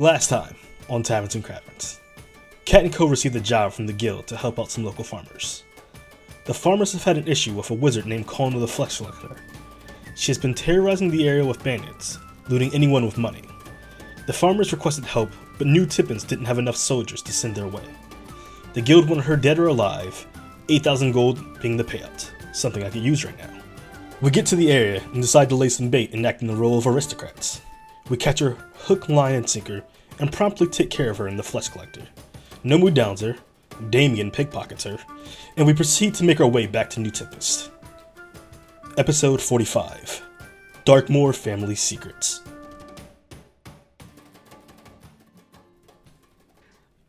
Last time on Taverns and Caverns, Cat and Co received a job from the guild to help out some local farmers. The farmers have had an issue with a wizard named Kona the Flesh Collector. She has been terrorizing the area with bandits, looting anyone with money. The farmers requested help, but New Tempest didn't have enough soldiers to send their way. The guild wanted her dead or alive, 8,000 gold being the payout, something I could use right now. We get to the area and decide to lay some bait and act in the role of aristocrats. We catch her hook, line, and sinker, and promptly take care of her in the flesh collector. Nomu downs her, Damien pickpockets her, and we proceed to make our way back to New Tempest. Episode 45 Darkmoor Family Secrets.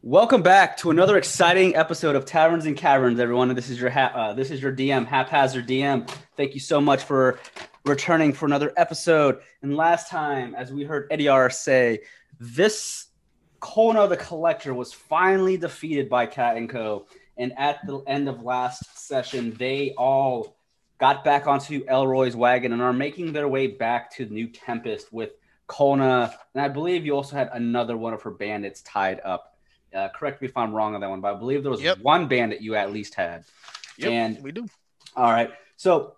Welcome back to another exciting episode of Taverns and Caverns, everyone. This is your ha- uh, this is your DM, haphazard DM. Thank you so much for returning for another episode. And last time, as we heard Eddie R say, this Kona the Collector was finally defeated by Cat and Co. And at the end of last session, they all got back onto Elroy's wagon and are making their way back to New Tempest with Kona. And I believe you also had another one of her bandits tied up. Uh, correct me if I'm wrong on that one, but I believe there was Yep. one bandit you at least had. Yep, And we do. all right. So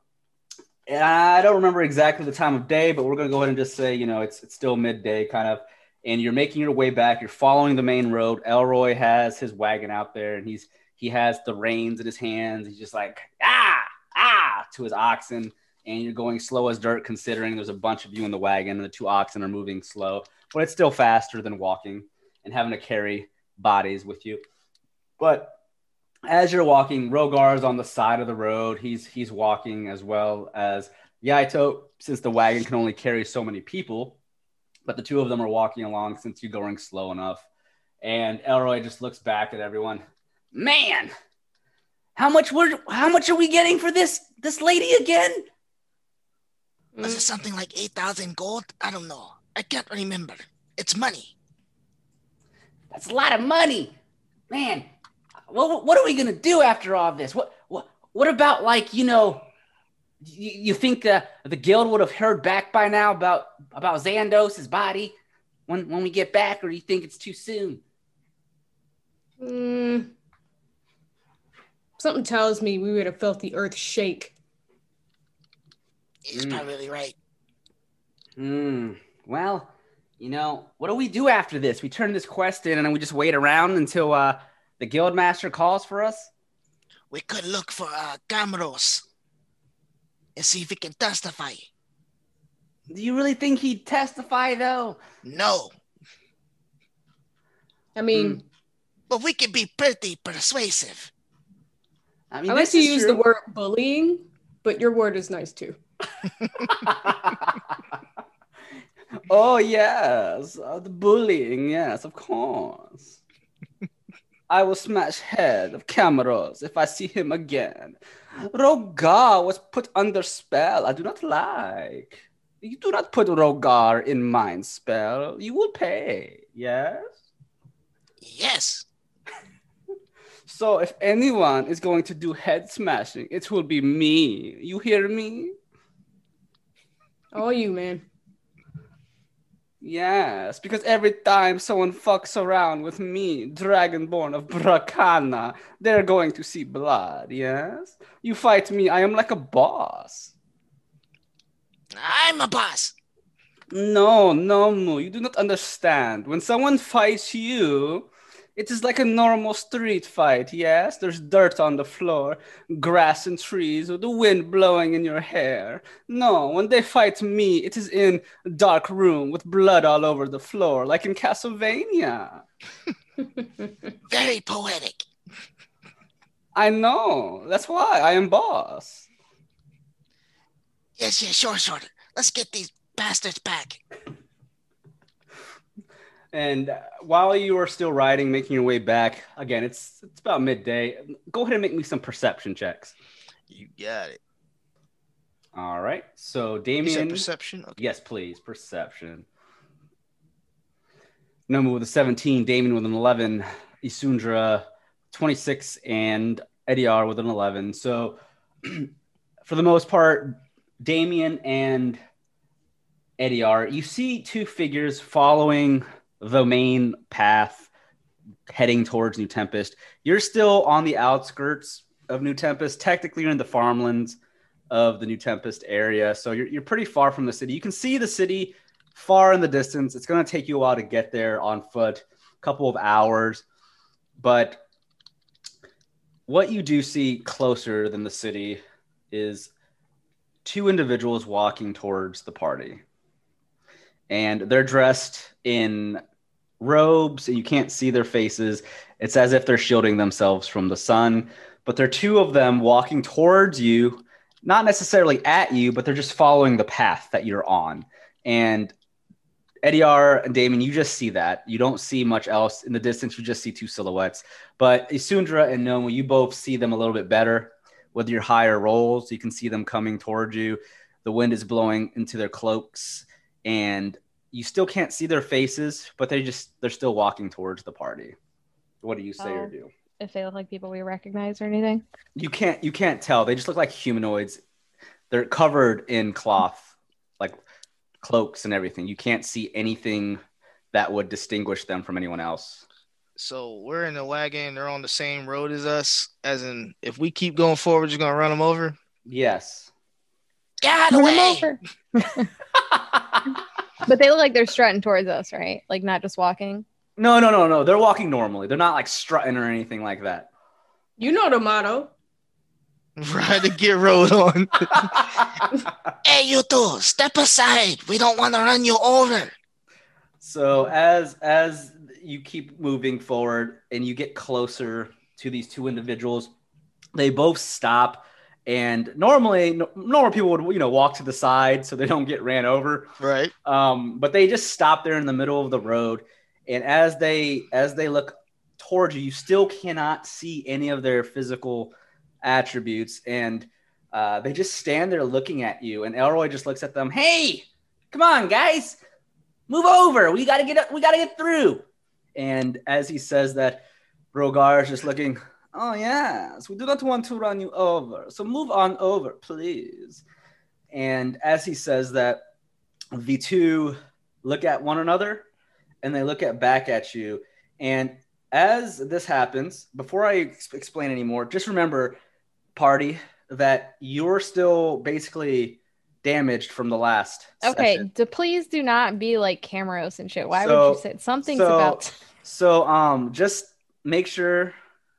I don't remember exactly the time of day, but we're going to go ahead and just say, you know, it's it's still midday kind of. And you're making your way back. You're following the main road. Elroy has his wagon out there, and he's he has the reins in his hands. He's just like ah ah to his oxen, and you're going slow as dirt, considering there's a bunch of you in the wagon, and the two oxen are moving slow, but it's still faster than walking and having to carry bodies with you. But as you're walking, Rogar's on the side of the road. He's he's walking as well as Yaito, since the wagon can only carry so many people. But the two of them are walking along since you're going slow enough. And Elroy just looks back at everyone. Man, how much were how much are we getting for this this lady again? Was it something like 8,000 gold? I don't know. I can't remember. It's money. That's a lot of money, man. What what are we gonna do after all this? What what what about like you know? You, you think uh, the guild would have heard back by now about about Xandos' body when when we get back, or do you think it's too soon? Mm. Something tells me we would have felt the earth shake. He's Mm. probably right. Hmm. Well, you know, what do we do after this? We turn this quest in, and then we just wait around until uh, the guild master calls for us. We could look for uh, Gamros and see if he can testify. Do you really think he'd testify, though? No, I mean, but we can be pretty persuasive. I mean, I like to use true. the word bullying, but your word is nice too. oh yes, uh, the bullying. Yes, of course. I will smash head of Camaros if I see him again. Rogar was put under spell. I do not like. You do not put Rogar in mind spell. You will pay. Yes. Yes, So if anyone is going to do head smashing, it will be me. You hear me? All you, man. Yes, because every time someone fucks around with me, Dragonborn of Brakana, they're going to see blood, yes? You fight me, I am like a boss. I'm a boss. No, no, no, you do not understand. When someone fights you, it is like a normal street fight, yes? There's dirt on the floor, grass and trees, with the wind blowing in your hair. No, when they fight me, it is in a dark room with blood all over the floor, like in Castlevania. Very poetic. I know. That's why I am boss. Yes, yes, sure, sure. Let's get these bastards back. And while you are still riding, making your way back, again, it's it's about midday. Go ahead and make me some perception checks. You got it. All right. So Damien, perception? Okay. yes, please, perception. Nomu with a 17, Damien with an 11, Isundra 26, and Eddie R with an 11. So for the most part, Damien and Eddie R, you see two figures following the main path heading towards New Tempest. You're still on the outskirts of New Tempest. Technically, you're in the farmlands of the New Tempest area. So you're, you're pretty far from the city. You can see the city far in the distance. It's going to take you a while to get there on foot, a couple of hours. But what you do see closer than the city is two individuals walking towards the party. And they're dressed in robes. And you can't see their faces. It's as if they're shielding themselves from the sun. But there are two of them walking towards you, not necessarily at you, but they're just following the path that you're on. And Eddie R and Damon, you just see that. You don't see much else in the distance. You just see two silhouettes. But Isundra and Nomu, you both see them a little bit better with your higher rolls. You can see them coming towards you. The wind is blowing into their cloaks, and you still can't see their faces, but they just they're still walking towards the party. What do you say or Oh. do? If they look like people we recognize or anything. You can't you can't tell. They just look like humanoids. They're covered in cloth, like cloaks and everything. You can't see anything that would distinguish them from anyone else. So we're in the wagon. They're on the same road as us. As in, if we keep going forward, we're just gonna run them over. Yes. Get out of the way. Over. But they look like they're strutting towards us, right? Like not just walking. No, no, no, no. They're walking normally. They're not like strutting or anything like that. You know the motto. Ride to get rode on. Hey, you two, step aside. We don't want to run you over. So as as you keep moving forward and you get closer to these two individuals, they both stop. And normally, no- normal people would you know walk to the side so they don't get ran over. right. Um, but they just stop there in the middle of the road. And as they as they look towards you, you still cannot see any of their physical attributes. And uh, they just stand there looking at you. And Elroy just looks at them. Hey, come on, guys, move over. We gotta get we gotta get through. And as he says that, Rogar is just looking. Oh yes, we do not want to run you over. So move on over, please. And as he says that, the two look at one another and they look at back at you. And as this happens, before I ex- explain anymore, just remember, party, that you're still basically damaged from the last. Okay, so please do not be like Camaros and shit. Why So- would you say something's so- about? So um, just make sure.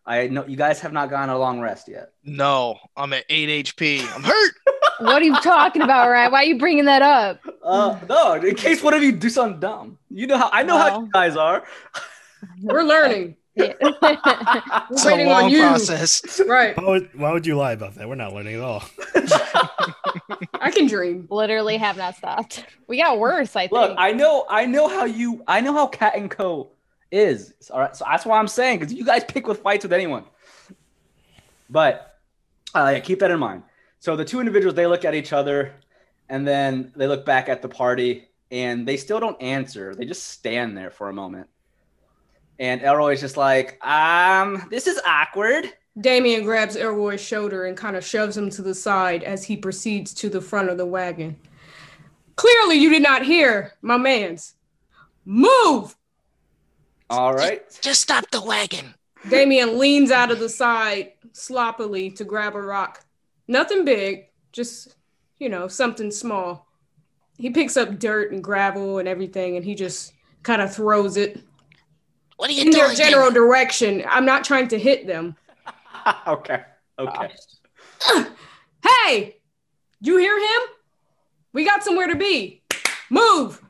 I know you guys have not gone a long rest yet. No, I'm at eight HP. I'm hurt. What are you talking about, Ryan? Why are you bringing that up? Uh, no, in case one of you do something dumb. You know how I know how you guys are. We're learning. Yeah. We're It's a waiting on long process. Right. Why would, why would you lie about that? We're not learning at all. I can dream. Literally have not stopped. We got worse, I think. Look, I know, I know how you, I know how Cat and Co is. All right, so that's why I'm saying because you guys pick with fights with anyone. But uh, yeah, keep that in mind. So the two individuals they look at each other, and then they look back at the party, and they still don't answer. They just stand there for a moment. And Elroy's just like, um, this is awkward. Damien grabs Elroy's shoulder and kind of shoves him to the side as he proceeds to the front of the wagon. Clearly, you did not hear my man's. Move! All right. Just stop the wagon. Damien leans out of the side sloppily to grab a rock. Nothing big, just, you know, something small. He picks up dirt and gravel and everything and he just kind of throws it What are you in their doing? general here? direction. I'm not trying to hit them. okay. Okay. Hey, you hear him? We got somewhere to be. Move.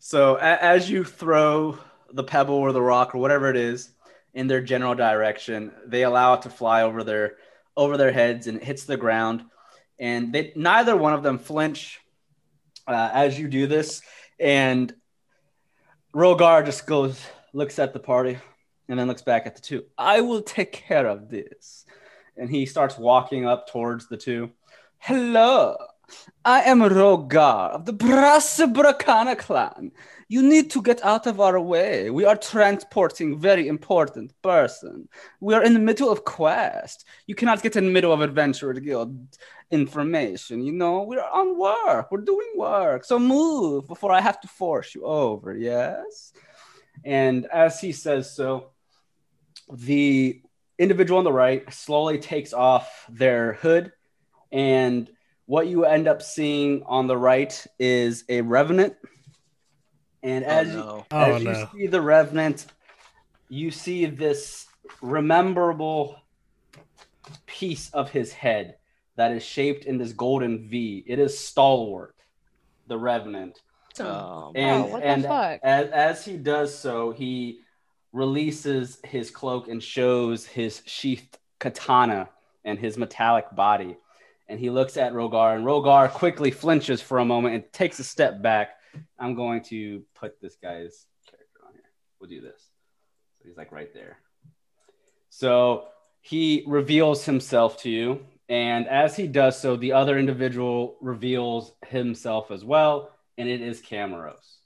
So a- as you throw the pebble or the rock or whatever it is in their general direction, they allow it to fly over their over their heads and it hits the ground. And they neither one of them flinch uh, as you do this. And Rogar just goes, looks at the party, and then looks back at the two. I will take care of this. And he starts walking up towards the two. Hello. I am Rogar of the Brasabrakana clan. You need to get out of our way. We are transporting very important person. We are in the middle of quest. You cannot get in the middle of adventure guild information. You know, we're on work. We're doing work. So move before I have to force you over. Yes. And as he says so, the individual on the right slowly takes off their hood. And what you end up seeing on the right is a revenant. And Oh, as, you, no. Oh, you no. see the revenant, you see this rememberable piece of his head that is shaped in this golden V. It is Stalwart, the revenant. Oh, oh, and, Oh, what the and fuck? As, as he does so, he releases his cloak and shows his sheathed katana and his metallic body. And he looks at Rogar, and Rogar quickly flinches for a moment and takes a step back. I'm going to put this guy's character on here. We'll do this. So he's like right there. So he reveals himself to you. And as he does so, the other individual reveals himself as well. And it is Camaros.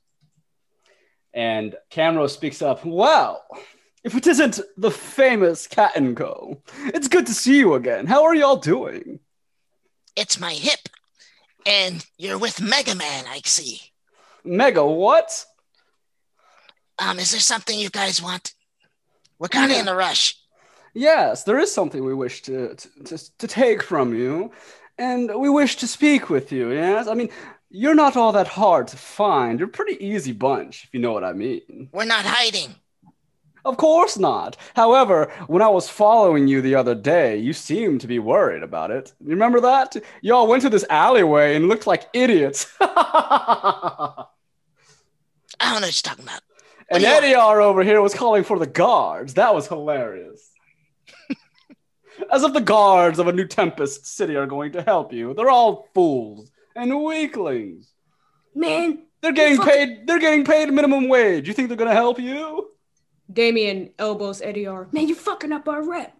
And Camaros speaks up, Wow, if it isn't the famous Cat and Co., it's good to see you again. How are y'all doing? It's my hip. And you're with Mega Man, I see. Mega, what? Um, is there something you guys want? We're kind of in a rush. Yes, there is something we wish to, to, to, take from you, and we wish to speak with you. Yes, I mean, you're not all that hard to find. You're a pretty easy bunch, if you know what I mean. We're not hiding. Of course not. However, when I was following you the other day, you seemed to be worried about it. You remember that? Y'all went to this alleyway and looked like idiots. and I don't know what you're talking about. What do? Eddie R over here was calling for the guards. That was hilarious. As if the guards of a new Tempest city are going to help you. They're all fools and weaklings. Man, They're getting Fuck. paid. They're getting paid minimum wage. You think they're gonna help you? Damien elbows Eddie R. Man, you're fucking up our rep.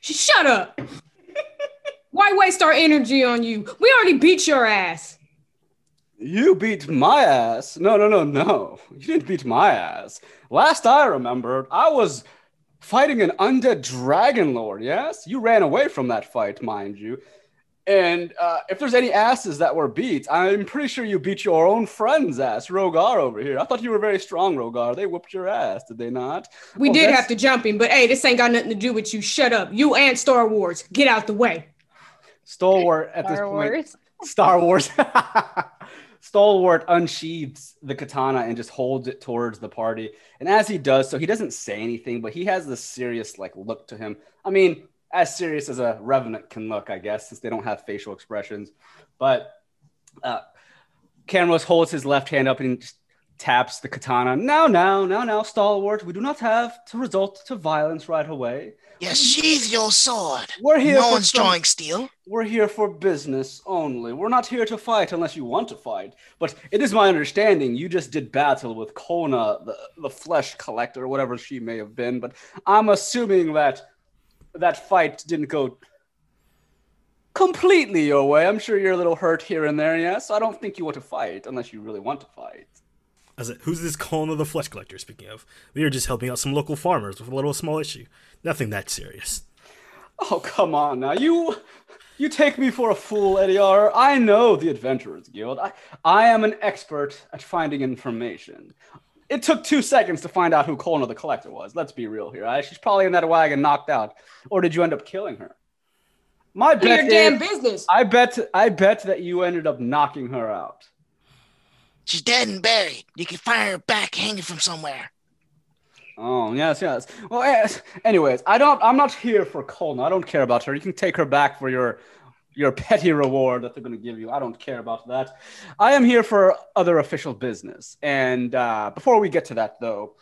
Sh- Shut up. Why waste our energy on you? We already beat your ass. You beat my ass. No, no, no, no. You didn't beat my ass. Last I remembered, I was fighting an undead dragon lord, yes? You ran away from that fight, mind you. And uh, if there's any asses that were beat, I'm pretty sure you beat your own friend's ass, Rogar over here. I thought you were very strong, Rogar. They whooped your ass, did they not? We Oh, did that's- have to jump him, but hey, this ain't got nothing to do with you. Shut up. You and Star Wars. Get out the way. Stalwart at this Star point. Wars. Star Wars. Stalwart unsheathes the katana and just holds it towards the party. And as he does so, he doesn't say anything, but he has this serious like look to him. I mean, as serious as a revenant can look, I guess, since they don't have facial expressions. But uh, Camrose holds his left hand up and just taps the katana. Now, now, now, now, Stalwart, we do not have to resort to violence right away. Yes, sheathe your sword. We're here No for one's some- drawing steel. We're here for business only. We're not here to fight unless you want to fight. But it is my understanding you just did battle with Kona, the, the flesh collector, whatever she may have been. But I'm assuming that that fight didn't go completely your way. I'm sure you're a little hurt here and there, yes? So I don't think you want to fight unless you really want to fight. I said, who's this Colin of the Flesh Collector speaking of? We are just helping out some local farmers with a little small issue. Nothing that serious. Oh, come on now. You you take me for a fool, Eddie R. I know the Adventurers Guild. I, I am an expert at finding information. It took two seconds to find out who Colna the Collector was. Let's be real here. I, she's probably in that wagon knocked out. Or did you end up killing her? My None of your bet damn is- business. I bet I bet that you ended up knocking her out. She's dead and buried. You can find her back hanging from somewhere. Oh yes, yes. Well, eh, anyways, I don't. I'm not here for Colna. I don't care about her. You can take her back for your your petty reward that they're going to give you. I don't care about that. I am here for other official business. And uh, before we get to that, though,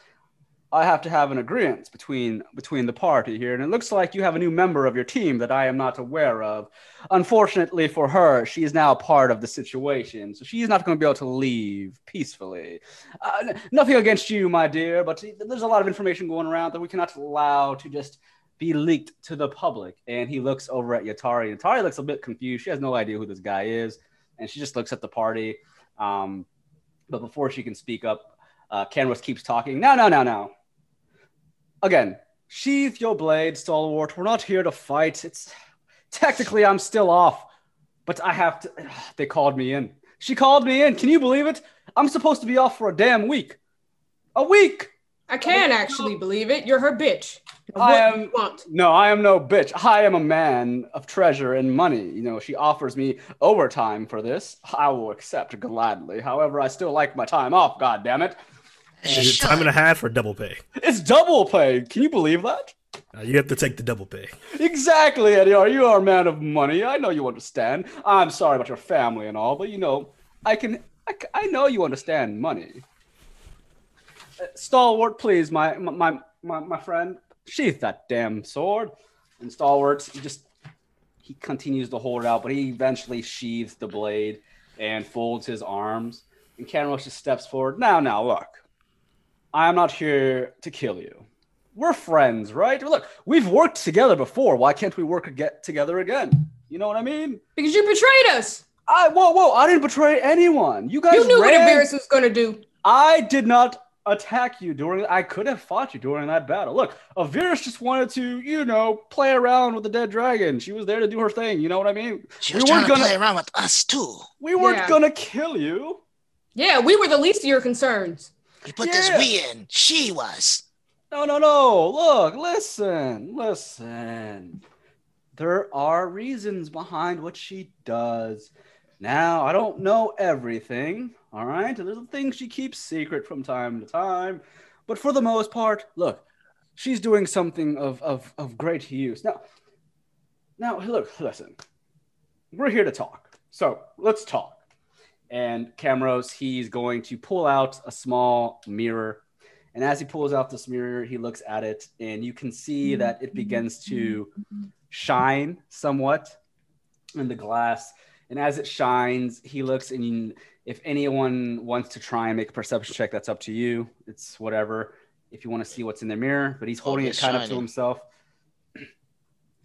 I have to have an agreement between between the party here. And it looks like you have a new member of your team that I am not aware of. Unfortunately for her, she is now part of the situation, so she is not going to be able to leave peacefully. Uh, nothing against you, my dear, but there's a lot of information going around that we cannot allow to just be leaked to the public. And he looks over at Yatari. Yatari looks a bit confused. She has no idea who this guy is, and she just looks at the party. Um, but before she can speak up, uh, Camaros keeps talking. No, no, no, no. Again, sheath your blade, stalwart. We're not here to fight. It's technically I'm still off, but I have to. They called me in. She called me in. Can you believe it? I'm supposed to be off for a damn week. A week. I can actually believe it. You're her bitch. I am-? No, I am no bitch. I am a man of treasure and money. You know, she offers me overtime for this. I will accept gladly. However, I still like my time off, god damn it. Is it time and a half or double pay? It's double pay. Can you believe that? Uh, you have to take the double pay. Exactly, Eddie. Are you are a man of money? I know you understand. I'm sorry about your family and all, but you know, I can. I know you understand money. Uh, Stalwart, please, my my my my friend, sheath that damn sword. And Stalwart, he just he continues to hold it out, but he eventually sheathes the blade and folds his arms. And Camaros just steps forward. Now, now, look, I am not here to kill you we're friends, right? Look, we've worked together before. Why can't we work get together again? You know what I mean? Because you betrayed us. I whoa whoa! I didn't betray anyone. You guys You knew what ran. Avirus was gonna do. I did not attack you during. I could have fought you during that battle. Look, Avirus just wanted to, you know, play around with the dead dragon. She was there to do her thing. You know what I mean? She we was weren't trying to gonna- play around with us too. We weren't Yeah. gonna kill you. Yeah, we were the least of your concerns. You put this Yeah. we in. She was. No, no, no. Look, listen, listen. There are reasons behind what she does. Now, I don't know everything, all right? There's things she keeps secret from time to time. But for the most part, look, she's doing something of, of, of great use. Now, now, look, listen. We're here to talk. So let's talk. And Camrose, he's going to pull out a small mirror and as he pulls out this mirror, he looks at it, and you can see that it begins to shine somewhat in the glass. And as it shines, he looks, and if anyone wants to try and make a perception check, that's up to you. It's whatever. If you want to see what's in the mirror, but he's holding it it's kind of to himself.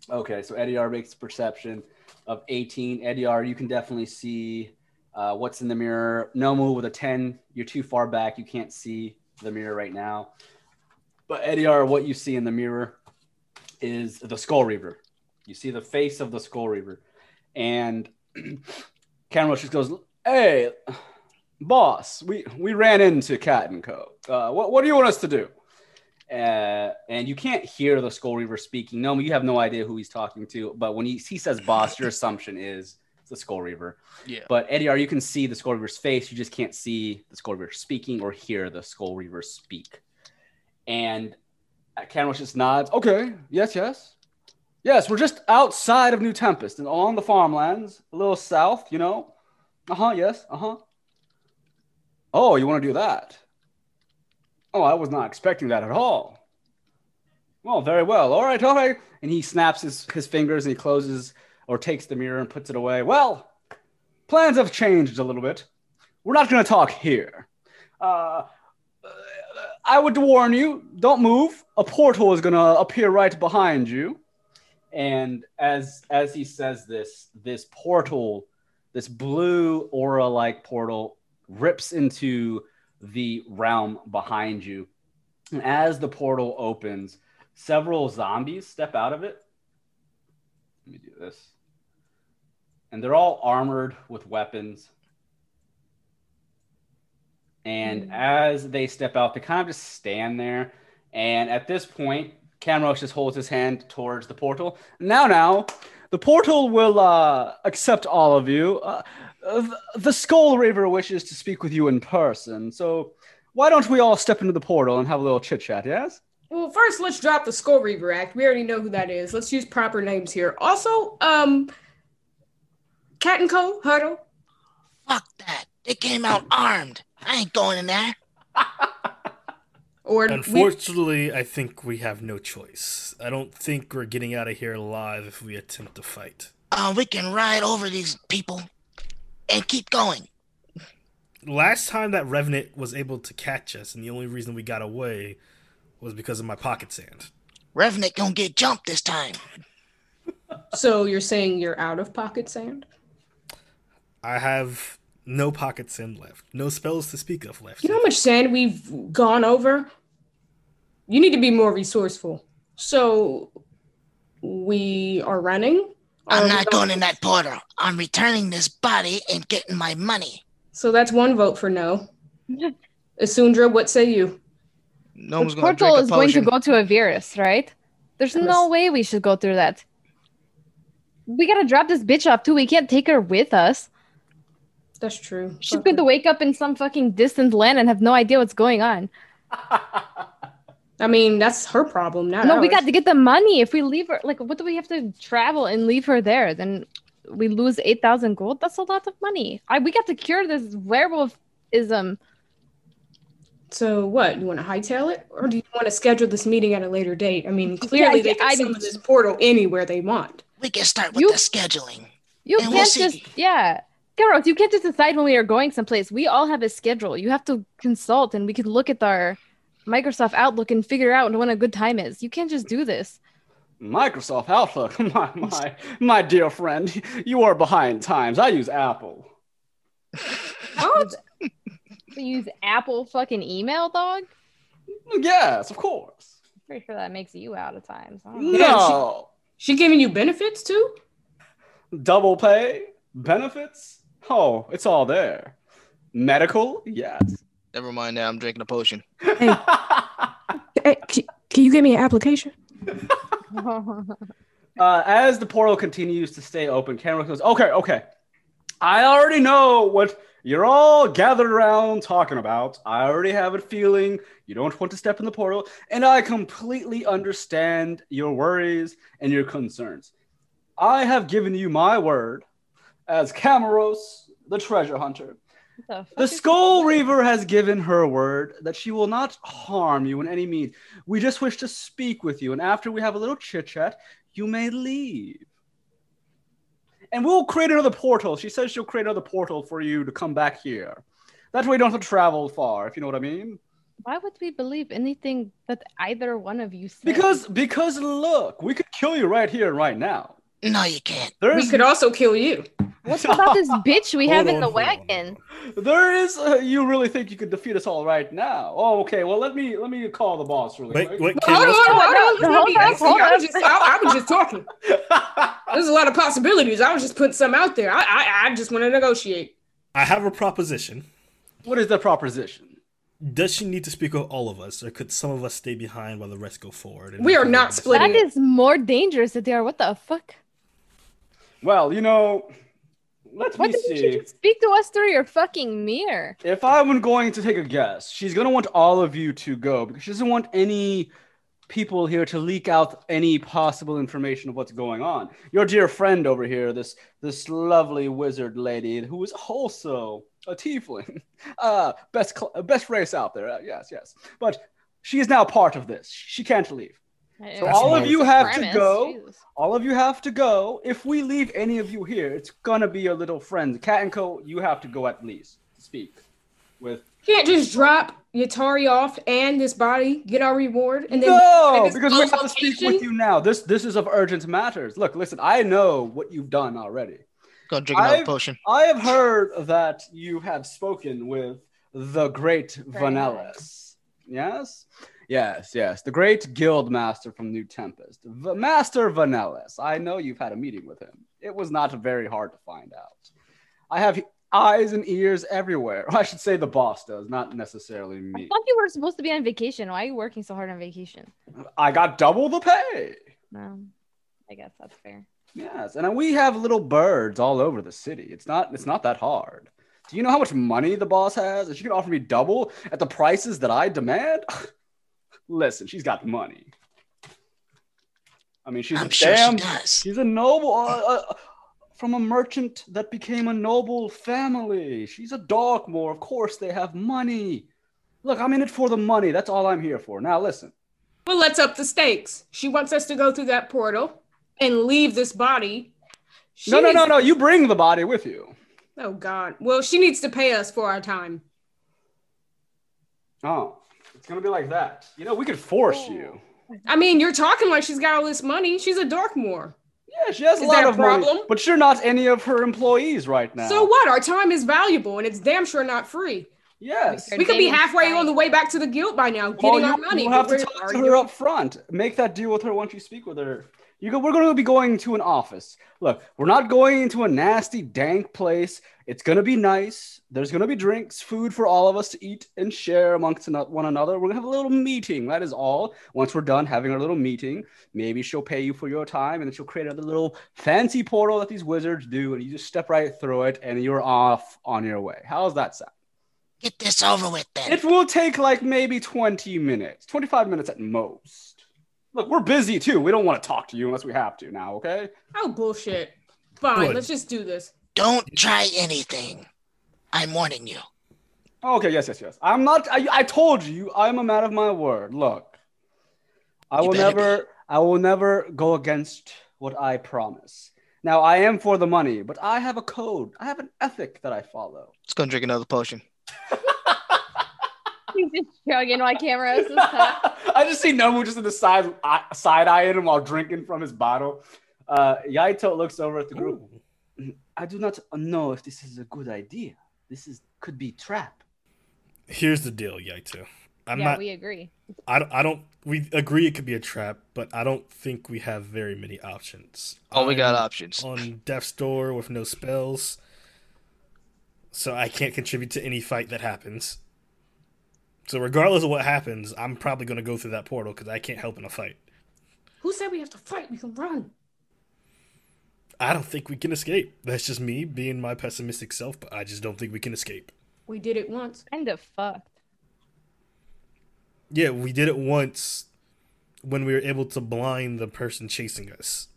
Okay, so Eddie R makes a perception of 18. Eddie R, you can definitely see uh, what's in the mirror. Nomu with a 10, you're too far back. You can't see the mirror right now. But Eddie R, what you see in the mirror is the Skull Reaver. You see the face of the Skull Reaver. And Cameron just goes, Hey, boss, we, we ran into Cat and Co. Uh, what, what do you want us to do? Uh, and you can't hear the Skull Reaver speaking. No, you have no idea who he's talking to. But when he, he says boss, your assumption is the Skull Reaver. Yeah. But Eddie R, you can see the Skull Reaver's face. You just can't see the Skull Reaver speaking or hear the Skull Reaver speak. And Cameron just nods. Okay. Yes, yes. Yes, we're just outside of New Tempest and on the farmlands, a little south, you know. Uh huh. Yes. Uh huh. Oh, you want to do that? Oh, I was not expecting that at all. Well, very well. All right, all right. And he snaps his, his fingers and he closes or takes the mirror and puts it away. Well, plans have changed a little bit. We're not going to talk here. Uh, I would warn you, don't move. A portal is going to appear right behind you. And as as he says this, this portal, this blue aura-like portal rips into the realm behind you. And as the portal opens, several zombies step out of it. Let me do this. And they're all armored with weapons. And as they step out, they kind of just stand there. And at this point, Camaros just holds his hand towards the portal. Now, now, the portal will uh, accept all of you. Uh, uh, the Skull Reaver wishes to speak with you in person. So why don't we all step into the portal and have a little chit chat, yes? Well, first let's drop the Skull Reaver Act. We already know who that is. Let's use proper names here. Also, um Cat and Co. Huddle. Fuck that. They came out armed. I ain't going in there. Or we, Unfortunately, I think we have no choice. I don't think we're getting out of here alive if we attempt to fight. Uh, we can ride over these people and keep going. Last time that Revenant was able to catch us, and the only reason we got away was because of my pocket sand. Revenant gonna get jumped this time. so you're saying you're out of pocket sand? I have no pocket sand left, no spells to speak of left. You know how much sand we've gone over? You need to be more resourceful. So we are running. I'm not going in that portal. I'm returning this body and getting my money. So that's one vote for no. Asundra, what say you? No The one's gonna portal drink a is going to go to Avirus, right? There's no way we should go through that. We gotta drop this bitch off too. We can't take her with us. That's true. She's going to wake up in some fucking distant land and have no idea what's going on. I mean, that's her problem, not no, we got to get the money. If we leave her, like, what do we have to travel and leave her there? Then we lose eight thousand gold. That's a lot of money. I we got to cure this werewolfism. So what? You want to hightail it, or do you want to schedule this meeting at a later date? I mean, clearly yeah, they can I summon mean- this portal anywhere they want. We can start with You- the scheduling. You And we'll can't just yeah. Garroth, you can't just decide when we are going someplace. We all have a schedule. You have to consult, and we can look at our Microsoft Outlook and figure out when a good time is. You can't just do this. Microsoft Outlook, my my my dear friend, you are behind times. I use Apple. What? We use Apple fucking email, dog. Yes, of course. Pretty sure that makes you out of time. So I. Yeah, No, She giving you benefits too? double pay, benefits. Oh, it's all there. Medical, yes. Never mind that. I'm drinking a potion. Hey, can, can you give me an application? uh, as the portal continues to stay open, Cameron goes, "Okay, okay. I already know what you're all gathered around talking about. I already have a feeling you don't want to step in the portal, and I completely understand your worries and your concerns. I have given you my word as Camaros, the treasure hunter. the The Skull Reaver has given her word that she will not harm you in any means. We just wish to speak with you, and after we have a little chit chat, you may leave. And we'll create another portal. She says she'll create another portal for you to come back here. That way you don't have to travel far, if you know what I mean. Why would we believe anything that either one of you said? Because because look, we could kill you right here and right now. No, you can't. There's We could also kill you. what about this bitch we have in the on, hold on, wagon? there is uh, you really think you could defeat us all right now. Oh, okay. Well, let me let me call the boss really Wait, quick. wait, Hold on, hold on, hold on. Hold Hold I was just, I, I was just talking. There's a lot of possibilities. I was just putting some out there. I, I, I just want to negotiate. I have a proposition. what is the proposition? Does she need to speak with all of us, or could some of us stay behind while the rest go forward? and We are not splitting. That is more dangerous than they are. What the fuck? Well, you know, let What me see. you speak to us through your fucking mirror? If I'm going to take a guess, she's going to want all of you to go because she doesn't want any people here to leak out any possible information of what's going on. Your dear friend over here, this this lovely wizard lady who is also a tiefling, uh, best cl- best race out there. Uh, yes, yes, but she is now part of this. She can't leave. So all of you have to go. All of you have to go. If we leave any of you here, it's gonna be your little friends. Cat and Co. You have to go at least to speak with. Can't just drop Yatari off and this body, get our reward, and then no, because we close have to speak with you now. This this is of urgent matters. Look, listen. I know what you've done already. Go drink another I've- potion. I have heard that you have spoken with the great Very Vanellis. Yes? Yes, yes. The great guild master from New Tempest. V- master Vanellis. I know you've had a meeting with him. It was not very hard to find out. I have eyes and ears everywhere. I should say the boss does, not necessarily me. I thought you were supposed to be on vacation. Why are you working so hard on vacation? I got double the pay. No, I guess that's fair. Yes, and we have little birds all over the city. It's not it's not that hard. Do you know how much money the boss has? If she could offer me double at the prices that I demand, listen, she's got the money. I mean, she's I'm a sure damn. she does. She's a noble uh, uh, from a merchant that became a noble family. She's a Darkmoor. Of course, they have money. Look, I'm in it for the money. That's all I'm here for. Now, listen. well, let's up the stakes. She wants us to go through that portal and leave this body. She no, no, no, no. You bring the body with you. Oh God. Well, she needs to pay us for our time. Oh, it's gonna be like that. You know, we could force you. Oh. I mean, you're talking like she's got all this money. She's a Darkmoor. Yeah, she has a Is lot that a of money, problem? but you're not any of her employees right now. So what? Our time is valuable, and it's damn sure not free. Yes. We could be halfway on the way back to the guild by now, Well, getting you, our money. you have to talk to her up front. Make that deal with her once you speak with her. You go, we're going to be going to an office. Look, we're not going into a nasty, dank place. It's going to be nice. There's going to be drinks, food for all of us to eat and share amongst one another. We're going to have a little meeting. That is all. Once we're done having our little meeting, maybe she'll pay you for your time and then she'll create another little fancy portal that these wizards do. And you just step right through it and you're off on your way. How's that sound? Get this over with then. It will take like maybe 20 minutes, 25 minutes at most. Look, we're busy too. We don't want to talk to you unless we have to now, okay? Oh bullshit. Fine, Good. let's just do this. Don't try anything. I'm warning you. Okay, yes, yes, yes. I'm not, I, I told you, I'm a man of my word. Look, I You will better never, I will never go against what I promise. Now, I am for the money, but I have a code. I have an ethic that I follow. Let's go drink another potion. He's just chugging while camera. I just see Nomu just in the side side eyeing him while drinking from his bottle. Uh, Yaito looks over at the group. Ooh. I do not know if this is a good idea. This is could be trap. Here's the deal, Yaito. I'm yeah, not. we agree. I, don't- I don't. We agree it could be a trap, but I don't think we have very many options. Oh, we got options. on death's door with no spells, so I can't contribute to any fight that happens. So regardless of what happens, I'm probably going to go through that portal because I can't help in a fight. Who said we have to fight? We can run. I don't think we can escape. That's just me being my pessimistic self, but I just don't think we can escape. We did it once. Kind of fucked. Yeah, we did it once when we were able to blind the person chasing us.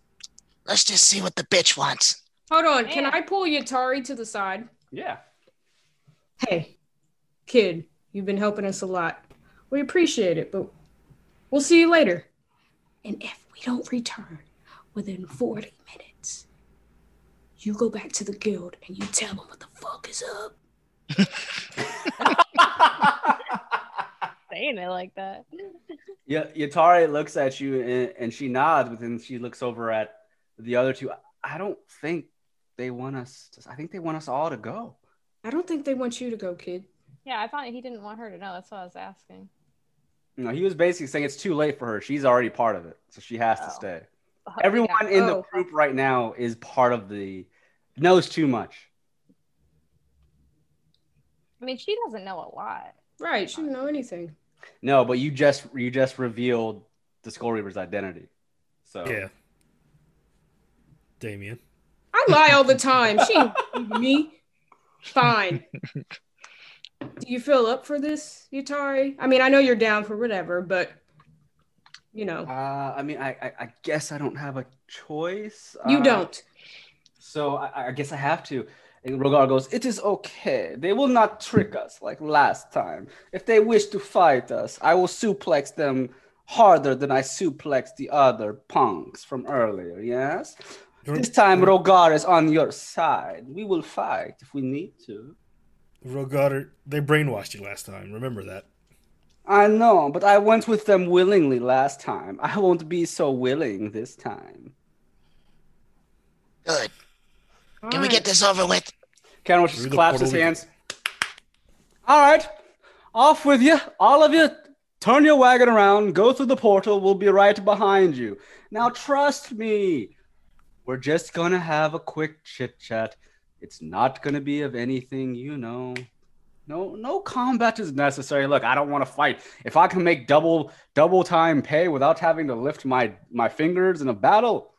Let's just see what the bitch wants. Hold on, can I pull Yatari to the side? Yeah. Hey, kid, you've been helping us a lot. We appreciate it, but we'll see you later. And if we don't return within 40 minutes, you go back to the guild and you tell them what the fuck is up. Saying it like that. Yeah, Yatari looks at you and, and she nods, but then she looks over at the other two. I don't think they want us. To, I think they want us all to go. I don't think they want you to go, kid. Yeah, I thought he didn't want her to know. That's what I was asking. No, he was basically saying it's too late for her. She's already part of it, so she has to Oh. stay. Oh, Everyone yeah. in the Oh. group right now is part of the knows too much. I mean, she doesn't know a lot. Right, she didn't know anything. No, but you just you just revealed the Skull Reaver's identity. So Yeah. Damien. I lie all the time. She me. Fine. Do you feel up for this, Yatari? I mean, I know you're down for whatever, but you know, Uh, I mean, I, I I guess I don't have a choice. you Uh, don't. So I, I guess I have to. And Rogar goes, It is okay. They will not trick us like last time. If they wish to fight us, I will suplex them harder than I suplexed the other punks from earlier, yes? This time Rogar is on your side. We will fight if we need to. Rogar, they brainwashed you last time. Remember that. I know, but I went with them willingly last time. I won't be so willing this time. Good. All Can we right. get this over with? Kenrick just claps his hands. All right, off with you. All of you, turn your wagon around, go through the portal. We'll be right behind you. Now, trust me, we're just gonna have a quick chit chat. It's not gonna be of anything, you know. No, no combat is necessary. Look, I don't want to fight. If I can make double double time pay without having to lift my my fingers in a battle,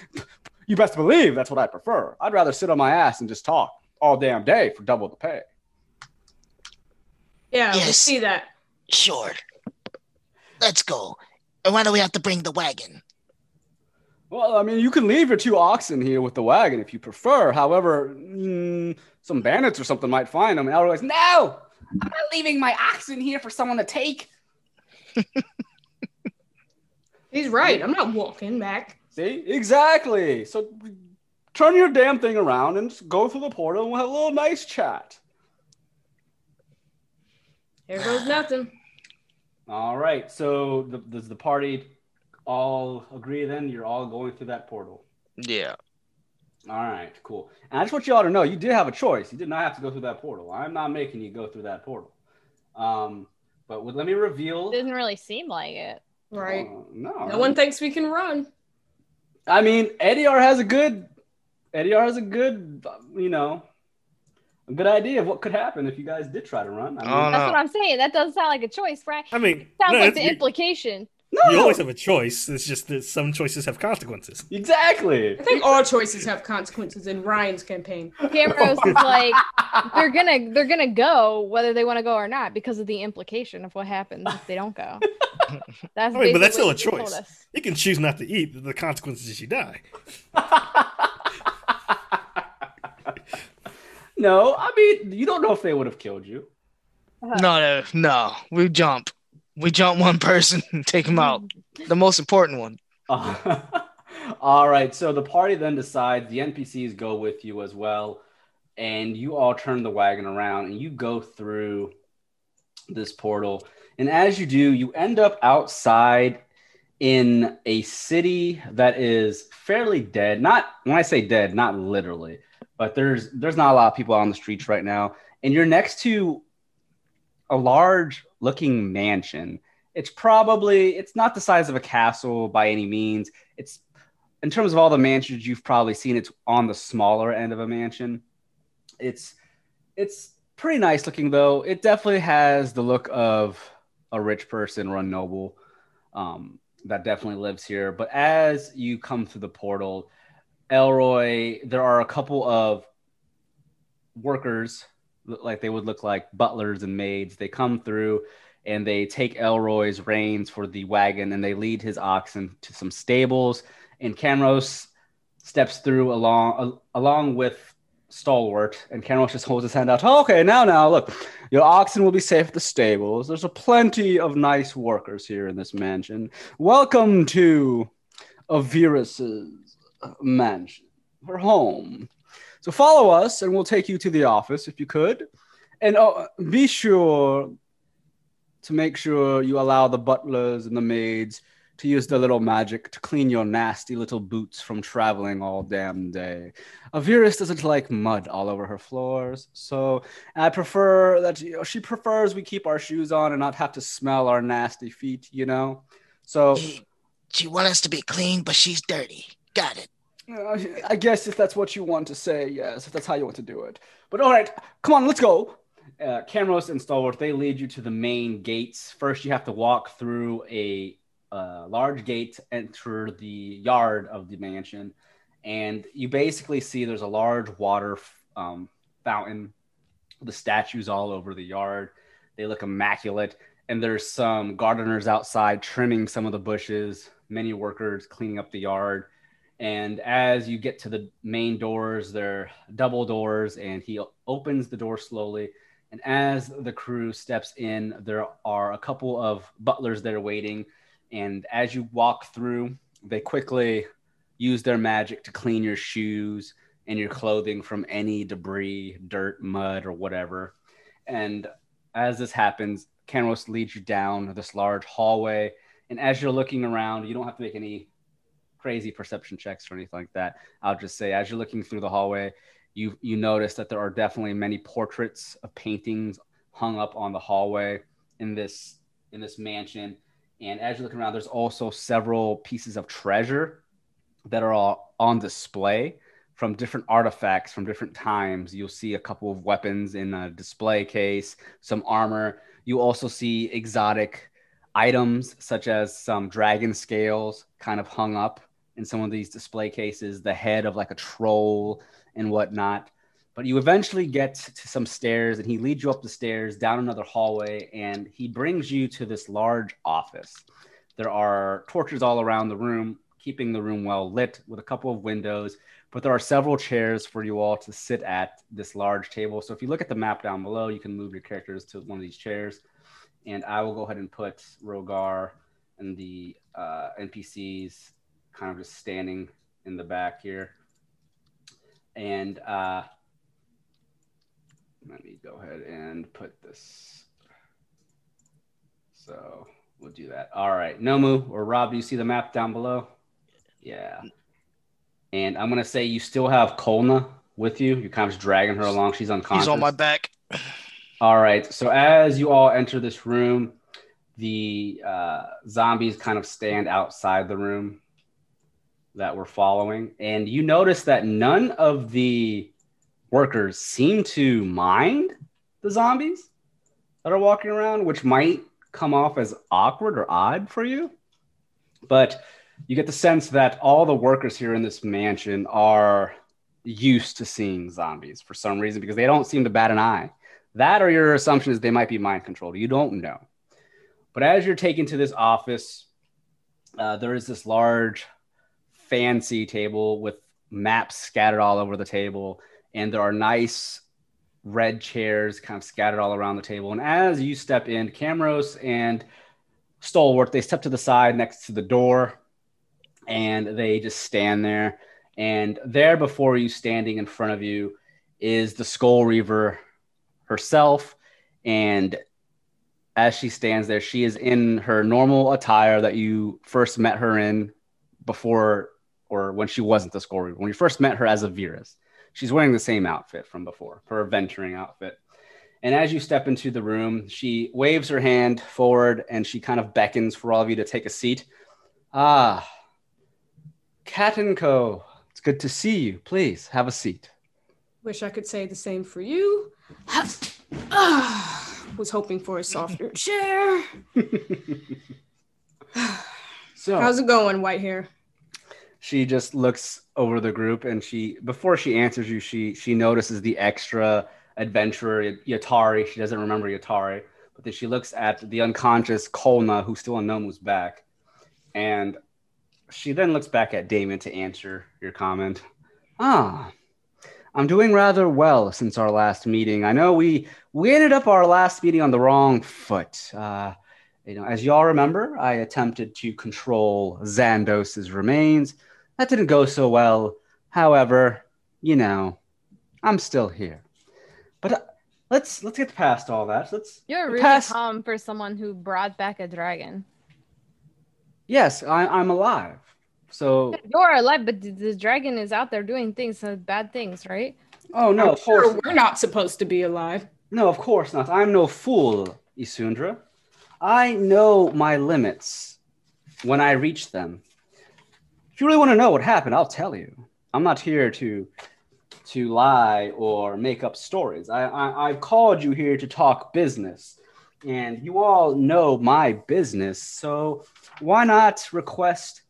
you best believe that's what I prefer. I'd rather sit on my ass and just talk all damn day for double the pay. Yeah, we see that. Sure. Let's go. And why do we have to bring the wagon? Well, I mean, you can leave your two oxen here with the wagon if you prefer. However, mm, some bandits or something might find them. And Elroy's, no, I'm not leaving my oxen here for someone to take. He's right. I'm not walking back. See, exactly. So turn your damn thing around and just go through the portal, and we'll have a little nice chat. Here goes nothing. All right. So the, does the party all agree? Then you're all going through that portal. Yeah. All right, cool. And I just want you all to know you did have a choice. You did not have to go through that portal. I'm not making you go through that portal. Um, but with, let me reveal. It Doesn't really seem like it. Right. Uh, no. No one thinks we can run. I mean, Eddie R has a good, Eddie R has a good, you know, a good idea of what could happen if you guys did try to run. I mean, Oh, That's what I'm saying. That doesn't sound like a choice, right? I mean, Sounds no, like the you, implication. No, you always have a choice. It's just that some choices have consequences. exactly. I think all choices have consequences in Ryan's campaign. Camaros is like they're gonna they're gonna go whether they want to go or not because of the implication of what happens if they don't go. That's I mean, but that's still a what he told choice. You can choose not to eat. The consequences is you die. no, I mean, you don't know if they would have killed you. Uh-huh. No, no, no. We jump. We jump one person take him out. The most important one. Uh, all right. So the party then decides the NPCs go with you as well, and you all turn the wagon around and you go through this portal. And as you do, you end up outside in a city that is fairly dead. Not when I say dead, not literally, but there's there's not a lot of people on the streets right now. And you're next to a large looking mansion. It's probably it's not the size of a castle by any means. It's in terms of all the mansions you've probably seen, it's on the smaller end of a mansion. It's it's pretty nice looking though. It definitely has the look of a rich person or a noble um, that definitely lives here. But as you come through the portal, Elroy, there are a couple of workers, like they would look like butlers and maids. They come through and they take Elroy's reins for the wagon and they lead his oxen to some stables. And Camaros steps through along along with Stalwart, and Camaros just holds his hand out. Oh, okay, now, now, look, your oxen will be safe at the stables. There's a plenty of nice workers here in this mansion. Welcome to Avirus's mansion, her home. So follow us, and we'll take you to the office if you could. And oh, be sure to make sure you allow the butlers and the maids to use their little magic to clean your nasty little boots from traveling all damn day. Avirus doesn't like mud all over her floors, so I prefer that you know, she prefers we keep our shoes on and not have to smell our nasty feet, you know? So She, she want us to be clean, but she's dirty. Got it. I guess if that's what you want to say, yes, if that's how you want to do it. But all right, come on, let's go. Uh, Camaros and Stalwart, they lead you to the main gates. First, you have to walk through a uh, large gate to enter the yard of the mansion. And you basically see there's a large water um, fountain, the statues all over the yard. They look immaculate. And there's some gardeners outside trimming some of the bushes, many workers cleaning up the yard. And as you get to the main doors, they're double doors, and he opens the door slowly. And as the crew steps in, there are a couple of butlers that are waiting. And as you walk through, they quickly use their magic to clean your shoes and your clothing from any debris, dirt, mud, or whatever. And as this happens, Camaros leads you down this large hallway. And as you're looking around, you don't have to make any crazy perception checks or anything like that. I'll just say, as you're looking through the hallway, you you notice that there are definitely many portraits of paintings hung up on the hallway in this in this mansion. And as you're looking around, there's also several pieces of treasure that are all on display from different artifacts from different times. You'll see a couple of weapons in a display case, some armor. You also see exotic items such as some dragon scales kind of hung up in some of these display cases, the head of like a troll and whatnot. But you eventually get to some stairs, and he leads you up the stairs, down another hallway, and he brings you to this large office. There are torches all around the room, keeping the room well lit with a couple of windows. But there are several chairs for you all to sit at this large table. So if you look at the map down below, you can move your characters to one of these chairs. And I will go ahead and put Rogar and the uh, NPCs kind of just standing in the back here. And uh, let me go ahead and put this. So we'll do that. All right. Nomu or Rob, do you see the map down below? Yeah. And I'm going to say you still have Kolna with you. You're kind of just dragging her along. She's unconscious. He's on my back. All right. So as you all enter this room, the uh, zombies kind of stand outside the room. That we're following, and you notice that none of the workers seem to mind the zombies that are walking around, which might come off as awkward or odd for you. But you get the sense that all the workers here in this mansion are used to seeing zombies for some reason because they don't seem to bat an eye. That or your assumption is they might be mind controlled. You don't know. But as you're taken to this office, uh, there is this large, fancy table with maps scattered all over the table, and there are nice red chairs kind of scattered all around the table. And as you step in, Camaros and Stalwart, they step to the side next to the door, and they just stand there. And there before you, standing in front of you, is the Skull Reaver herself. And as she stands there, she is in her normal attire that you first met her in before or when she wasn't the Skull Reaver. When we first met her as Avirus, she's wearing the same outfit from before, her venturing outfit. And as you step into the room, she waves her hand forward and she kind of beckons for all of you to take a seat. Ah, Cat and Co. It's good to see you. Please have a seat. Wish I could say the same for you. Was hoping for a softer chair. So How's it going, white hair? She just looks over the group and she before she answers you she she notices the extra adventurer yatari. She doesn't remember yatari but then she looks at the unconscious kolna who's still on nomu's back. And she then looks back at damon to answer your comment. Ah i'm doing rather well since our last meeting. I know we we ended up our last meeting on the wrong foot. Uh you know, as y'all remember, I attempted to control Xandos's remains. That didn't go so well. However, you know, I'm still here. But uh, let's let's get past all that. Let's You're really Pass- calm for someone who brought back a dragon. yes, I, I'm alive. So You're alive, but the, the dragon is out there doing things, uh, bad things, right? oh no, I'm of course sure we're not supposed to be alive. no, of course not. I'm no fool, Isundra. I know my limits when I reach them. If you really want to know what happened, I'll tell you. I'm not here to to lie or make up stories. I, I I've called you here to talk business, and you all know my business. So why not request,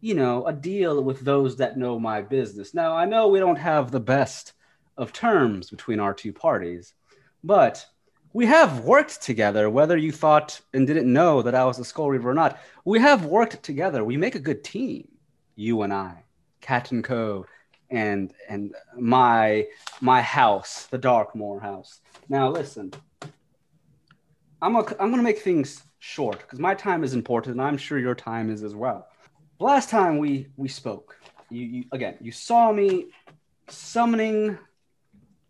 you know, a deal with those that know my business? Now I know we don't have the best of terms between our two parties, but we have worked together, whether you thought and didn't know that I was a Skull Reaver or not. We have worked together. We make a good team, you and I, Cat and Co. And and my my house, the Darkmoor house. Now listen, I'm a, I'm gonna make things short because my time is important, and I'm sure your time is as well. Last time we we spoke, you, you again you saw me summoning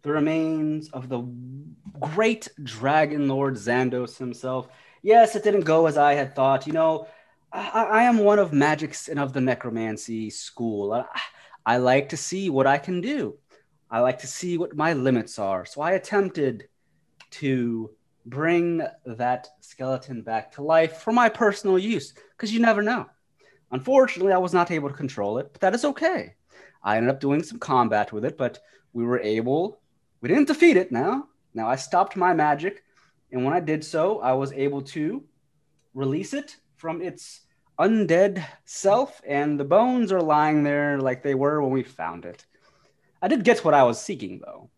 the remains of the great dragon lord Xandos himself. Yes, it didn't go as I had thought. You know, I, I am one of magic's and of the necromancy school. I, I like to see what I can do. I like to see what my limits are. So I attempted to bring that skeleton back to life for my personal use, because you never know. Unfortunately, I was not able to control it, but that is okay. I ended up doing some combat with it, but we were able we didn't defeat it now. Now I stopped my magic, and when I did so, I was able to release it from its undead self, and the bones are lying there like they were when we found it. I did get what I was seeking, though.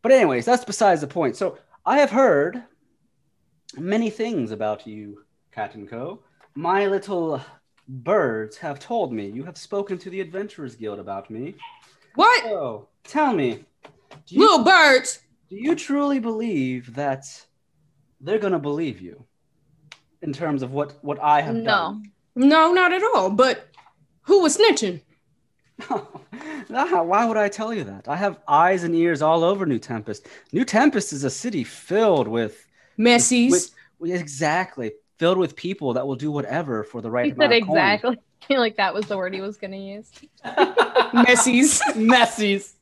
But, anyways, that's besides the point. So, I have heard many things about you, Cat and Co. My little birds have told me you have spoken to the Adventurers Guild about me. What? So, tell me, you, Little birds. do you truly believe that they're gonna believe you in terms of what what I have No. done? No, not at all. But who was snitching? Nah, Why would I tell you that? I have eyes and ears all over New Tempest. New Tempest is a city filled with, Messies. with, with exactly filled with people that will do whatever for the right He amount said of coin. exactly. like that was the word he was gonna use. Messies. Messies.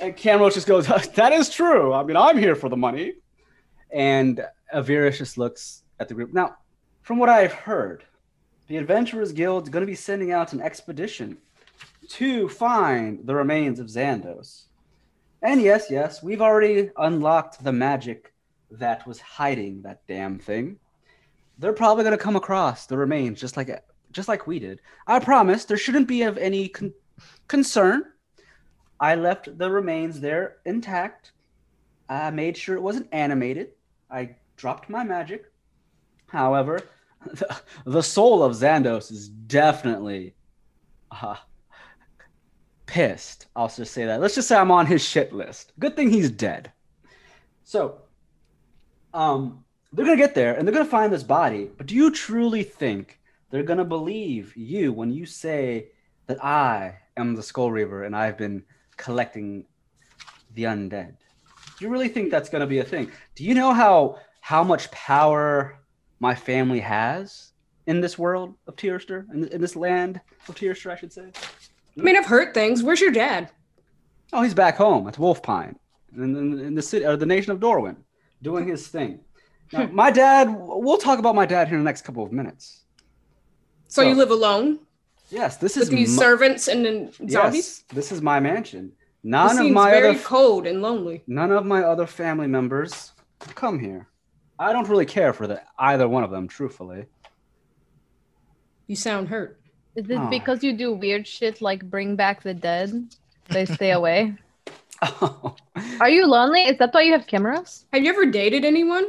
And Camroach just goes, That is true. I mean, I'm here for the money. And Avirus just looks at the group. Now, from what I've heard, the Adventurers Guild is going to be sending out an expedition to find the remains of Xandos. And yes, yes, we've already unlocked the magic that was hiding that damn thing. They're probably going to come across the remains just like just like we did. I promise there shouldn't be of any con- concern. I left the remains there intact. I made sure it wasn't animated. I dropped my magic. However, the, the soul of Xandos is definitely uh, pissed. I'll just say that. Let's just say I'm on his shit list. Good thing he's dead. So, um, they're gonna get there and they're gonna find this body. But do you truly think they're gonna believe you when you say that I am the Skull Reaver and I've been collecting the undead? Do you really think that's gonna be a thing? Do you know how how much power my family has in this world of Tierster, in, in this land of Tierster, I should say? I mean, I've heard things. Where's your dad? Oh, he's back home at Wolfpine, in, in, in the city or the nation of Dorwin, doing his thing. Now, my dad. We'll talk about my dad here in the next couple of minutes. So you live alone Yes, this is these my, servants and then zombies? Yes, this is my mansion. It None of seems my very other cold and lonely. none of my other family members come here. I don't really care for the either one of them, truthfully. You sound hurt. Is it Oh. because you do weird shit like bring back the dead? They stay away. Oh. Are you lonely? Is that why you have cameras? Have you ever dated anyone?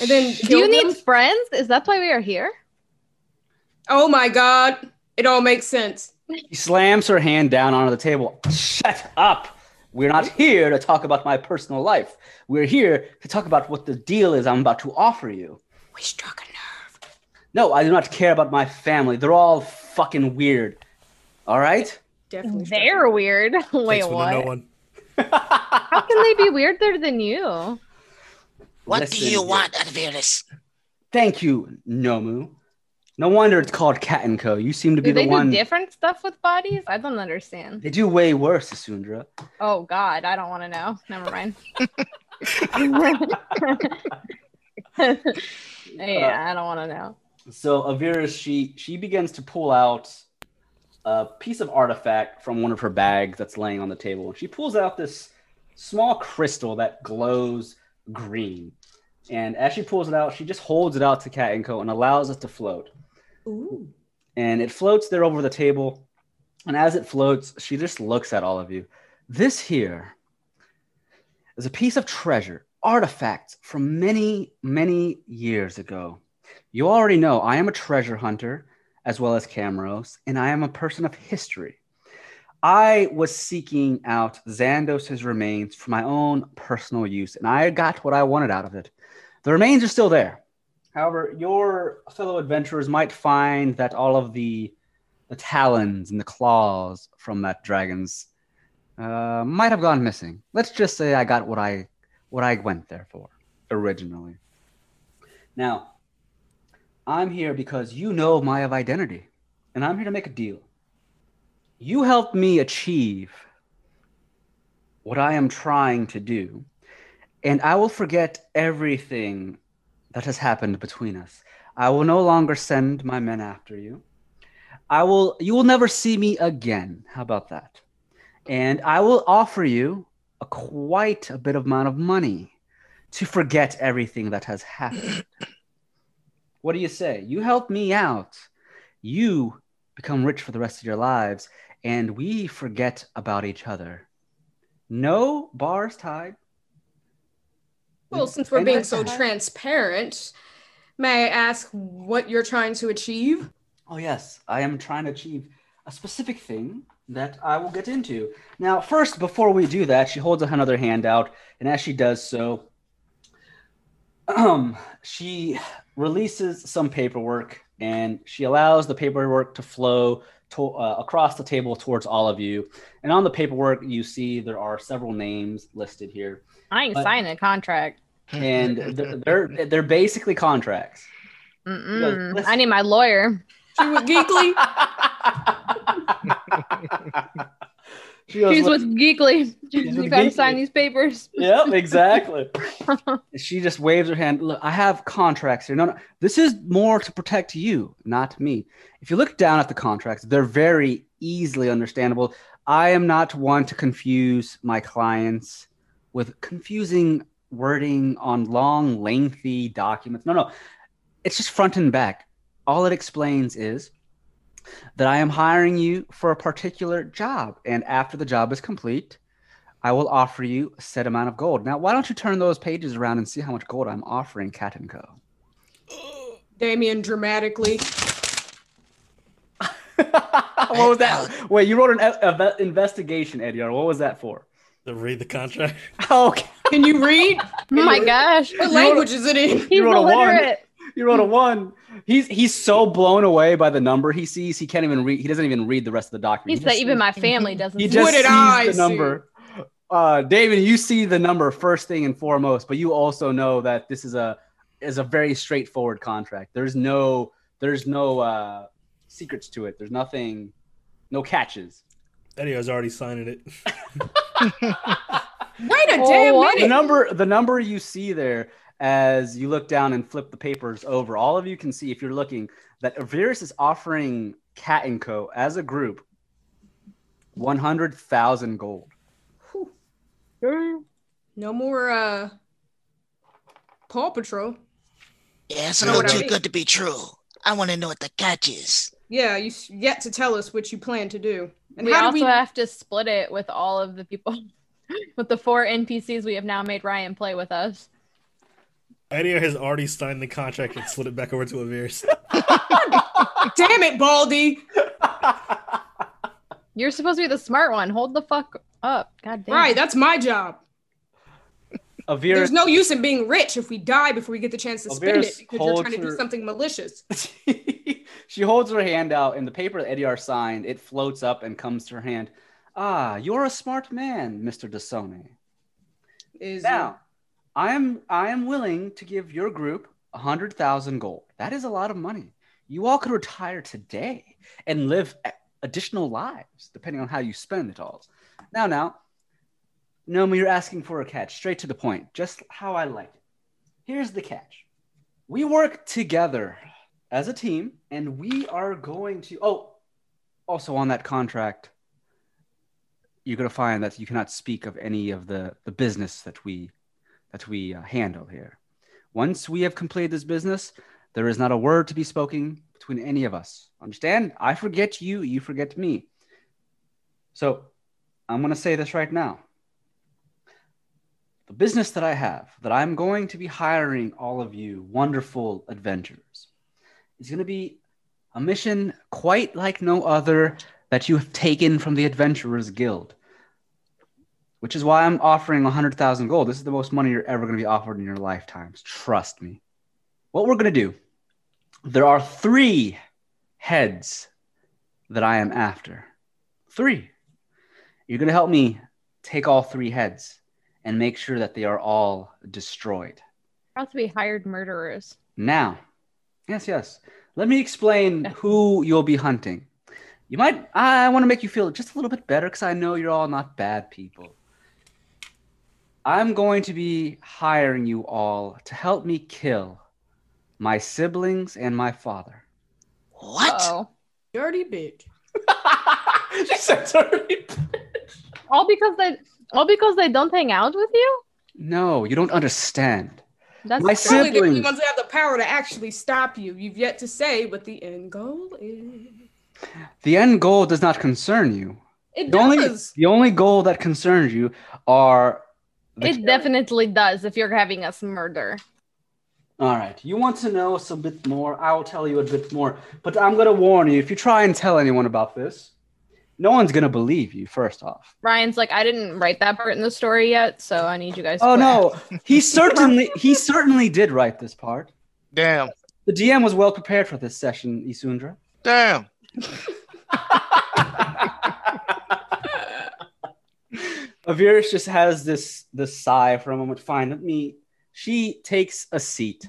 And then Do you killed need friends? Is that why we are here? Oh my god. It all makes sense. She slams her hand down onto the table. Shut up. We're not here to talk about my personal life. We're here to talk about what the deal is I'm about to offer you. We struck a nerve. No, I do not care about my family. They're all fucking weird. All right? Definitely. They're weird. Wait, Thanks for what? no one. How can they be weirder than you? What Listen do you want, Avirus? Thank you, Nomu. No wonder it's called Cat and Co. You seem to be Do the they one. do different stuff with bodies? I don't understand. They do way worse, Asundra. Oh God, I don't want to know. Never mind. yeah, uh, I don't want to know. So Avira, she she begins to pull out a piece of artifact from one of her bags that's laying on the table. And she pulls out this small crystal that glows green. And as she pulls it out, she just holds it out to Cat and Co. and allows it to float. Ooh. and it floats there over the table. And as it floats, she just looks at all of you. This here is a piece of treasure, artifacts from many, many years ago. You already know I am a treasure hunter as well as Camaros, and I am a person of history. I was seeking out Xandos' remains for my own personal use, and I got what I wanted out of it. The remains are still there. However, your fellow adventurers might find that all of the the talons and the claws from that dragon's uh, might have gone missing. Let's just say I got what I what I went there for originally. Now, I'm here because you know my identity, and I'm here to make a deal. You helped me achieve what I am trying to do, and I will forget everything that has happened between us. I will no longer send my men after you. I will you will never see me again. How about that? And I will offer you a quite a bit of amount of money to forget everything that has happened. what do you say? You help me out. You become rich for the rest of your lives, and we forget about each other. No bars tied. Well, since we're being so transparent, may I ask what you're trying to achieve? Oh, yes, I am trying to achieve a specific thing that I will get into. Now, first, before we do that, she holds another hand out, and as she does so, um, she releases some paperwork and she allows the paperwork to flow to, uh, across the table towards all of you. And on the paperwork, you see there are several names listed here, I ain't But- signing a contract. And they're they're, they're basically contracts. Mm-mm. I need my lawyer. She was geekly. She goes, She's with Geekly. She's with You gotta Geekly. sign these papers. Yep, exactly. she just waves her hand. Look, I have contracts here. No, no, this is more to protect you, not me. If you look down at the contracts, they're very easily understandable. I am not one to confuse my clients with confusing wording on long, lengthy documents. No, no, it's just front and back. All it explains is that I am hiring you for a particular job, and after the job is complete, I will offer you a set amount of gold. Now, why don't you turn those pages around and see how much gold I'm offering Cat and Co. Damien dramatically. what was that? Wait, you wrote an investigation, Eddie R. What was that for? To read the contract. Okay, Can you read? Oh my gosh. What language is it in? He's wrote a one. illiterate. you wrote a one. He's he's so blown away by the number he sees, he can't even read. He doesn't even read the rest of the document. He document. said even my family doesn't. He see just What did sees I the see? number. Uh, David, you see the number first thing and foremost, but you also know that this is a is a very straightforward contract. There's no there's no uh, secrets to it. There's nothing, no catches. Eddie was already signing it. Wait a Oh, damn what? The minute. number the number you see there as you look down and flip the papers over, all of you can see if you're looking that Avirus is offering Cat and Co. as a group one hundred thousand gold. No more uh Paw Patrol. Yeah, it's a little what I too mean? good to be true. I want to know what the catch is. Yeah, you s- yet to tell us what you plan to do. And we how also do we have to split it with all of the people, with the four NPCs we have now made Ryan play with us. Eddie has already signed the contract and slid it back over to Avirus. Damn it, Baldy. You're supposed to be the smart one. Hold the fuck up. God damn. Right, that's my job. Avirus There's no use in being rich if we die before we get the chance to spend it because you're trying to holds do her- something malicious. she holds her hand out, and the paper that Eddie signed, it floats up and comes to her hand. Ah, you're a smart man, Mr. Dasone. Is Now, I am I am willing to give your group a hundred thousand gold. That is a lot of money. You all could retire today and live additional lives, depending on how you spend it all. Now, now, Nomu, you're asking for a catch. Straight to the point, just how I like it. Here's the catch: we work together as a team, and we are going to. Oh, also on that contract, you're going to find that you cannot speak of any of the the business that we that we uh, handle here. Once we have completed this business, there is not a word to be spoken between any of us. Understand? I forget you, you forget me. So, I'm going to say this right now. The business that I have, that I'm going to be hiring all of you wonderful adventurers, is going to be a mission quite like no other that you have taken from the Adventurers Guild which is why I'm offering 100,000 gold. This is the most money you're ever going to be offered in your lifetimes. Trust me. What we're going to do, there are three heads that I am after. Three. You're going to help me take all three heads and make sure that they are all destroyed. About to be hired murderers. Now, yes, yes. Let me explain who you'll be hunting. You might, I want to make you feel just a little bit better because I know you're all not bad people. I'm going to be hiring you all to help me kill my siblings and my father. What? Oh. dirty bitch. she said sorry. All because they all because they don't hang out with you? No, you don't understand. That's My true. Probably the only ones that have the power to actually stop you. You've yet to say what the end goal is. The end goal does not concern you. It The only, does. the only goal that concerns you are. the It definitely does if you're having us murder. All right. You want to know us a bit more? I will tell you a bit more. But I'm going to warn you if you try and tell anyone about this, no one's going to believe you, first off. Ryan's like, I didn't write that part in the story yet, so I need you guys. to Oh, quit." no. He certainly he certainly did write this part. Damn. The DM was well prepared for this session, Isundra. Damn. Avirus just has this this sigh for a moment. Fine, let me. She takes a seat,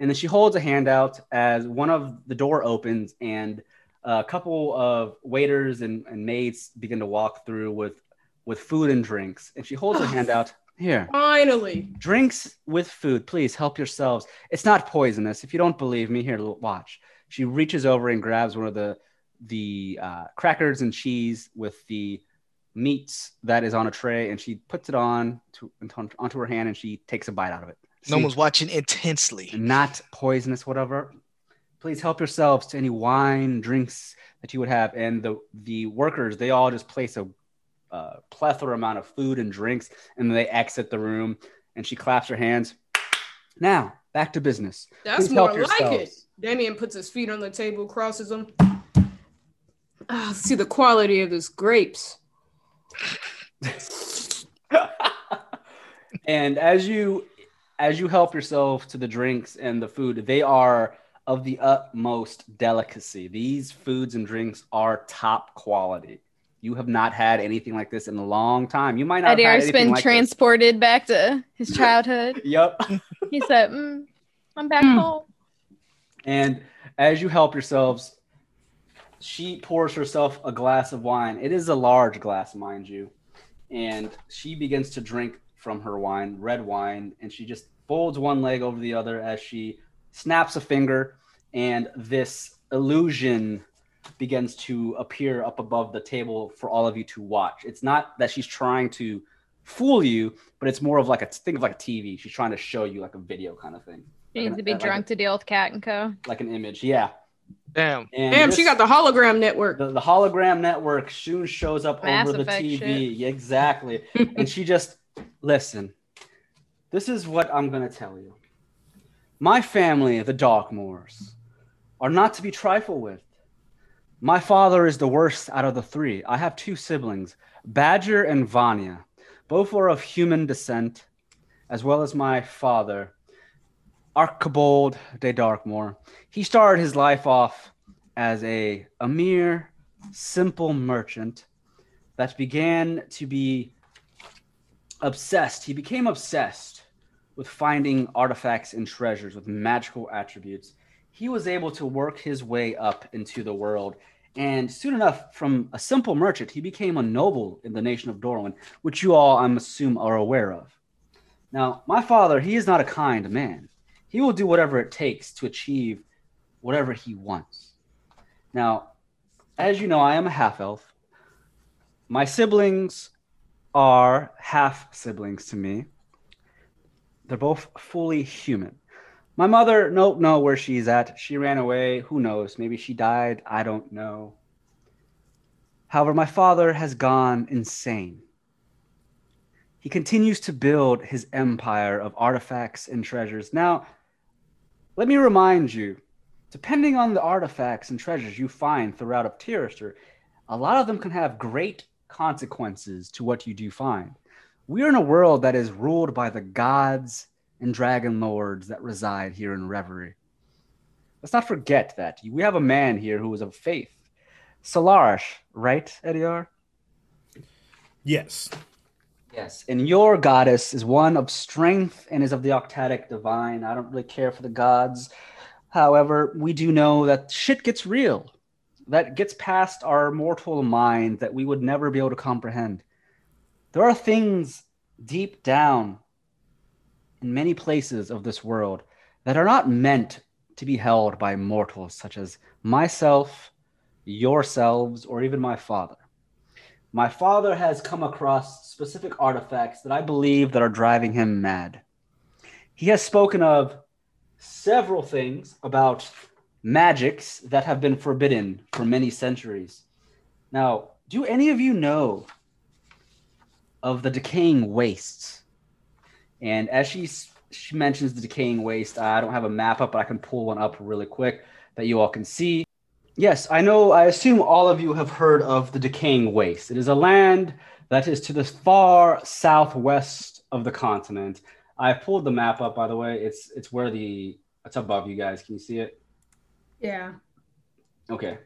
and then she holds a hand out as one of the door opens, and a couple of waiters and, and maids begin to walk through with with food and drinks, and she holds her hand out. Here, Finally. drinks with food. Please help yourselves. It's not poisonous. If you don't believe me, here, watch. She reaches over and grabs one of the the uh, crackers and cheese with the meats that is on a tray, and she puts it on to onto- onto her hand, and she takes a bite out of it. No one's watching intensely. not poisonous, whatever. Please help yourselves to any wine, drinks that you would have. And the the workers, they all just place a uh, plethora amount of food and drinks, and then they exit the room. And she claps her hands. Now back to business. That's Please more help like it. yourselves. Damien puts his feet on the table, crosses them. Ah, let's see the quality of this grapes. and as you as you help yourself to the drinks and the food, they are of the utmost delicacy. These foods and drinks are top quality. You have not had anything like this in a long time. You might not have had Adir's anything been like this. transported back to his childhood. Yep. he said, mm, I'm back Hmm. home. And as you help yourselves, she pours herself a glass of wine. It is a large glass, mind you. And she begins to drink from her wine, red wine, and she just folds one leg over the other as she snaps a finger, and this illusion begins to appear up above the table for all of you to watch. It's not that she's trying to fool you, but it's more of like a think of like a TV. She's trying to show you like a video kind of thing, She Like needs an- to be like a- drunk to deal with Cat and Co. like an image. Yeah. Damn. And Damn, this- she got the hologram network. the, the hologram network soon shows up Mass over the TV. shit. Exactly. and she just listen. This is what I'm gonna tell you. My family, the Darkmoors, are not to be trifled with. My father is the worst out of the three. I have two siblings, Badger and Vanya. Both are of human descent, as well as my father, Archibald de Darkmoor. He started his life off as a, a mere simple merchant that began to be obsessed. He became obsessed with finding artifacts and treasures with magical attributes. He was able to work his way up into the world. And soon enough, from a simple merchant, he became a noble in the nation of Dorwin, which you all, I'm assume, are aware of. Now, my father, he is not a kind man. He will do whatever it takes to achieve whatever he wants. Now, as you know, I am a half elf. My siblings are half siblings to me. They're both fully human. My mother, don't know where she's at. She ran away. Who knows? Maybe she died. I don't know. However, my father has gone insane. He continues to build his empire of artifacts and treasures. Now, let me remind you depending on the artifacts and treasures you find throughout of Tirister, a lot of them can have great consequences to what you do find. We are in a world that is ruled by the gods and dragon lords that reside here in Reverie. Let's not forget that. We have a man here who is of faith. Solarish, right, Eddie R? Yes. Yes. And your goddess is one of strength and is of the octatic divine. I don't really care for the gods. However, we do know that shit gets real. That gets past our mortal mind that we would never be able to comprehend. There are things deep down in many places of this world that are not meant to be held by mortals such as myself, yourselves, or even my father my father has come across specific artifacts that I believe that are driving him mad. He has spoken of several things about magics that have been forbidden for many centuries. Now, do any of you know of the decaying wastes? And as she she mentions the decaying waste, I don't have a map up, but I can pull one up really quick that you all can see. Yes, I know. I assume all of you have heard of the Decaying Waste. It is a land that is to the far southwest of the continent. I pulled the map up, by the way. It's it's where the it's above you guys. Can you see it? Yeah. Okay.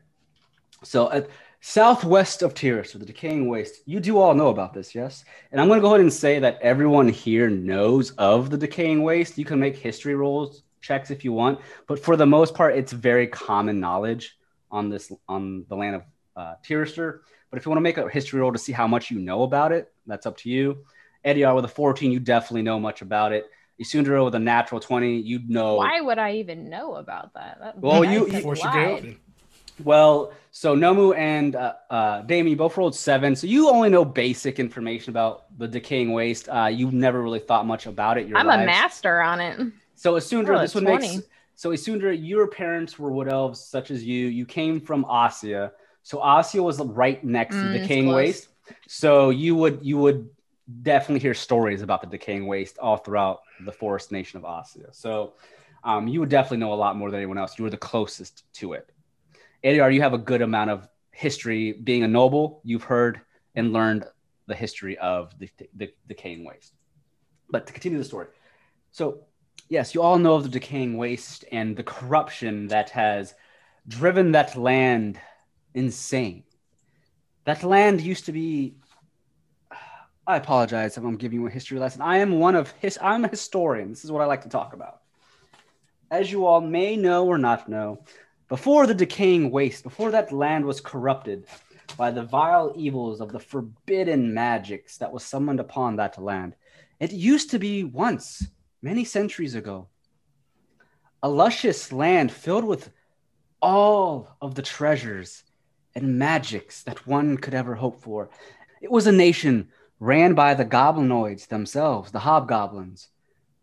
So at southwest of Tyrus, or the Decaying Waste, you do all know about this, yes? And I'm going to go ahead and say that everyone here knows of the Decaying Waste. You can make history rolls checks if you want, but for the most part, it's very common knowledge on this on the land of uh, Tyrister. But if you want to make a history roll to see how much you know about it, that's up to you. Eddie R with a 14, you definitely know much about it. Isundra with a natural 20, you know. Why would I even know about that? that Well, you- I you- Force your lied. Well, so Nomu and uh, uh, Damien, you both rolled seven. So you only know basic information about the decaying waste. Uh, you've never really thought much about it. Your I'm a master on it. So Asundra, Oh, this would 20. make so Asundra, your parents were wood elves such as you. You came from Ossia. So Ossia was right next Mm, to decaying waste. So you would you would definitely hear stories about the decaying waste all throughout the forest nation of Ossia. So um, you would definitely know a lot more than anyone else. You were the closest to it. Adiar, you have a good amount of history. Being a noble, you've heard and learned the history of the, the decaying waste. But to continue the story, so yes, you all know of the decaying waste and the corruption that has driven that land insane. That land used to be. I apologize if I'm giving you a history lesson. I am one of his. I'm a historian. This is what I like to talk about. As you all may know or not know, before the decaying waste, before that land was corrupted by the vile evils of the forbidden magics that was summoned upon that land, it used to be once, many centuries ago, a luscious land filled with all of the treasures and magics that one could ever hope for. It was a nation ran by the goblinoids themselves, the hobgoblins.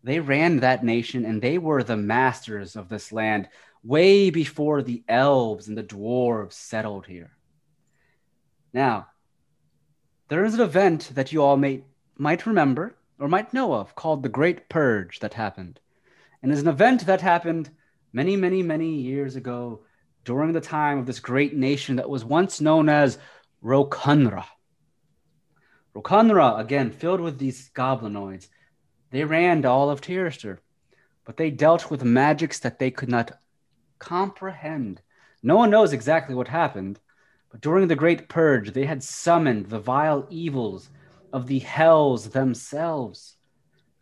They ran that nation and they were the masters of this land way before the elves and the dwarves settled here. Now, there is an event that you all may, might remember or might know of called the Great Purge that happened. And is an event that happened many, many, many years ago during the time of this great nation that was once known as Rokunra. Rokunra, again, filled with these goblinoids, they ran to all of Tirister, but they dealt with magics that they could not comprehend. No one knows exactly what happened, but during the Great Purge, they had summoned the vile evils of the hells themselves.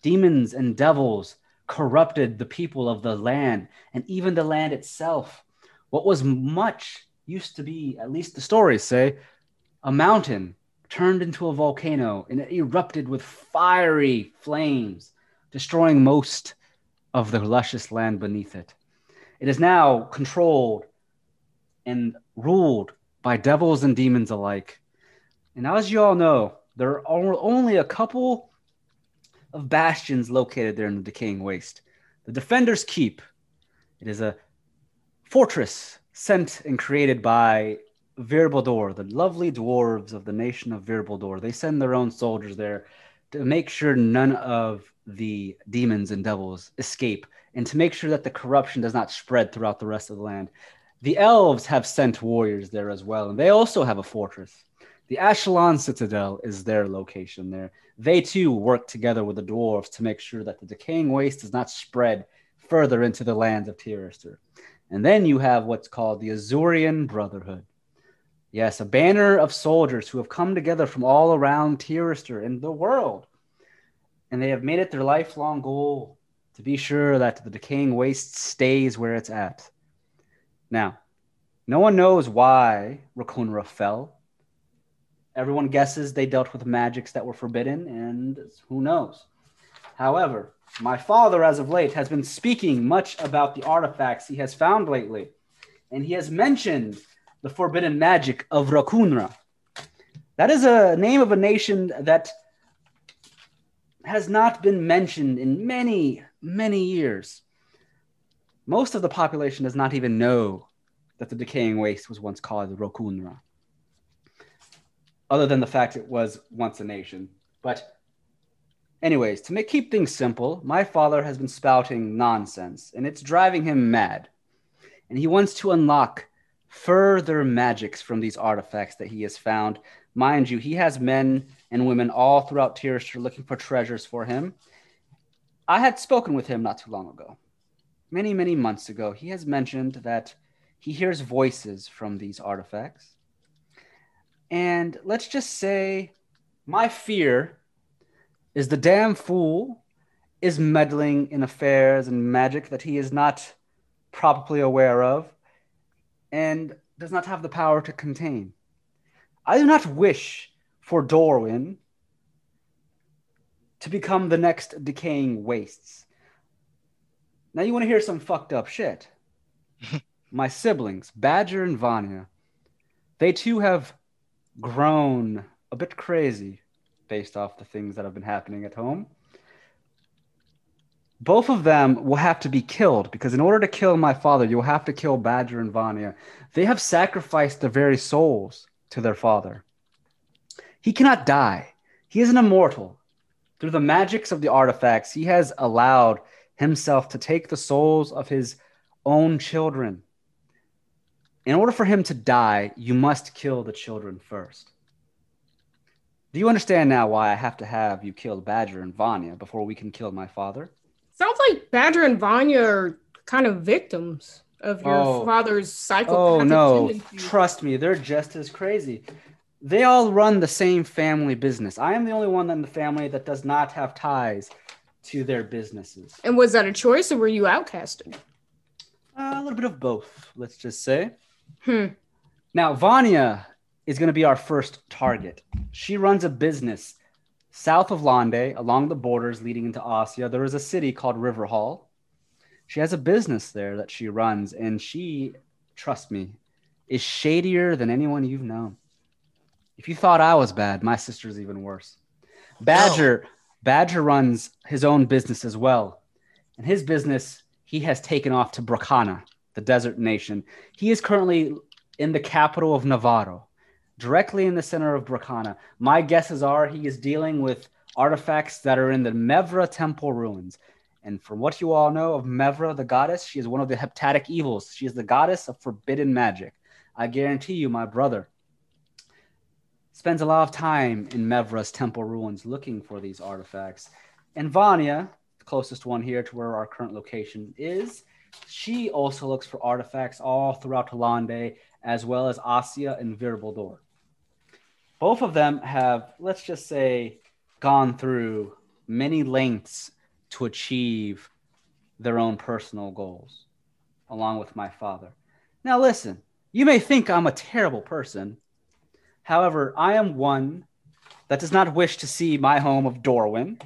Demons and devils corrupted the people of the land and even the land itself. What was much used to be, at least the stories say, a mountain turned into a volcano and it erupted with fiery flames, destroying most of the luscious land beneath it. It is now controlled and ruled by devils and demons alike. And as you all know, there are only a couple of bastions located there in the decaying waste. The Defender's Keep. It is a fortress sent and created by Virbaldor, the lovely dwarves of the nation of Virbaldor. They send their own soldiers there to make sure none of the demons and devils escape and to make sure that the corruption does not spread throughout the rest of the land. The elves have sent warriors there as well, and they also have a fortress. The Ashelon Citadel is their location there. They too work together with the dwarves to make sure that the decaying waste does not spread further into the lands of Tirister. And then you have what's called the Azurian Brotherhood. Yes, a banner of soldiers who have come together from all around Tirister and the world. And they have made it their lifelong goal to be sure that the decaying waste stays where it's at. Now, no one knows why Rakunra fell. Everyone guesses they dealt with magics that were forbidden, and who knows. However, my father, as of late, has been speaking much about the artifacts he has found lately, and he has mentioned the forbidden magic of Rakunra. That is a name of a nation that has not been mentioned in many, many years. Most of the population does not even know that the decaying waste was once called Rokunra, other than the fact it was once a nation. But, anyways, to make, keep things simple, my father has been spouting nonsense, and it's driving him mad. And he wants to unlock further magics from these artifacts that he has found. Mind you, he has men and women all throughout Tirister looking for treasures for him. I had spoken with him not too long ago. Many, many months ago, he has mentioned that he hears voices from these artifacts. And let's just say my fear is the damn fool is meddling in affairs and magic that he is not properly aware of and does not have the power to contain. I do not wish for Dorwin to become the next decaying wastes. Now you want to hear some fucked up shit. My siblings, Badger and Vanya, they too have grown a bit crazy based off the things that have been happening at home. Both of them will have to be killed because in order to kill my father, you'll have to kill Badger and Vanya. They have sacrificed their very souls to their father. He cannot die. He is an immortal. Through the magics of the artifacts, he has allowed himself to take the souls of his own children. In order for him to die, you must kill the children first. Do you understand now why I have to have you kill Badger and Vanya before we can kill my father? Sounds like Badger and Vanya are kind of victims of your Oh. father's psychopathic Oh no, tendencies. trust me, they're just as crazy. They all run the same family business. I am the only one in the family that does not have ties to their businesses. And was that a choice or were you outcasted? Uh, a little bit of both, let's just say. Hmm. Now, Vanya is going to be our first target. She runs a business south of Lande, along the borders leading into Ossia. There is a city called River Hall. She has a business there that she runs, and she, trust me, is shadier than anyone you've known. If you thought I was bad, my sister's even worse. Badger, Badger runs his own business as well. And his business, he has taken off to Bracana, the desert nation. He is currently in the capital of Navarro, directly in the center of Bracana. My guesses are he is dealing with artifacts that are in the Mevra temple ruins. And from what you all know of Mevra, the goddess, she is one of the heptatic evils. She is the goddess of forbidden magic. I guarantee you, my brother spends a lot of time in Mevra's temple ruins looking for these artifacts. And Vanya, the closest one here to where our current location is, she also looks for artifacts all throughout Hollande, as well as Ossia and Virbaldor. Both of them have, let's just say, gone through many lengths to achieve their own personal goals, along with my father. Now, listen, you may think I'm a terrible person. However, I am one that does not wish to see my home of Dorwin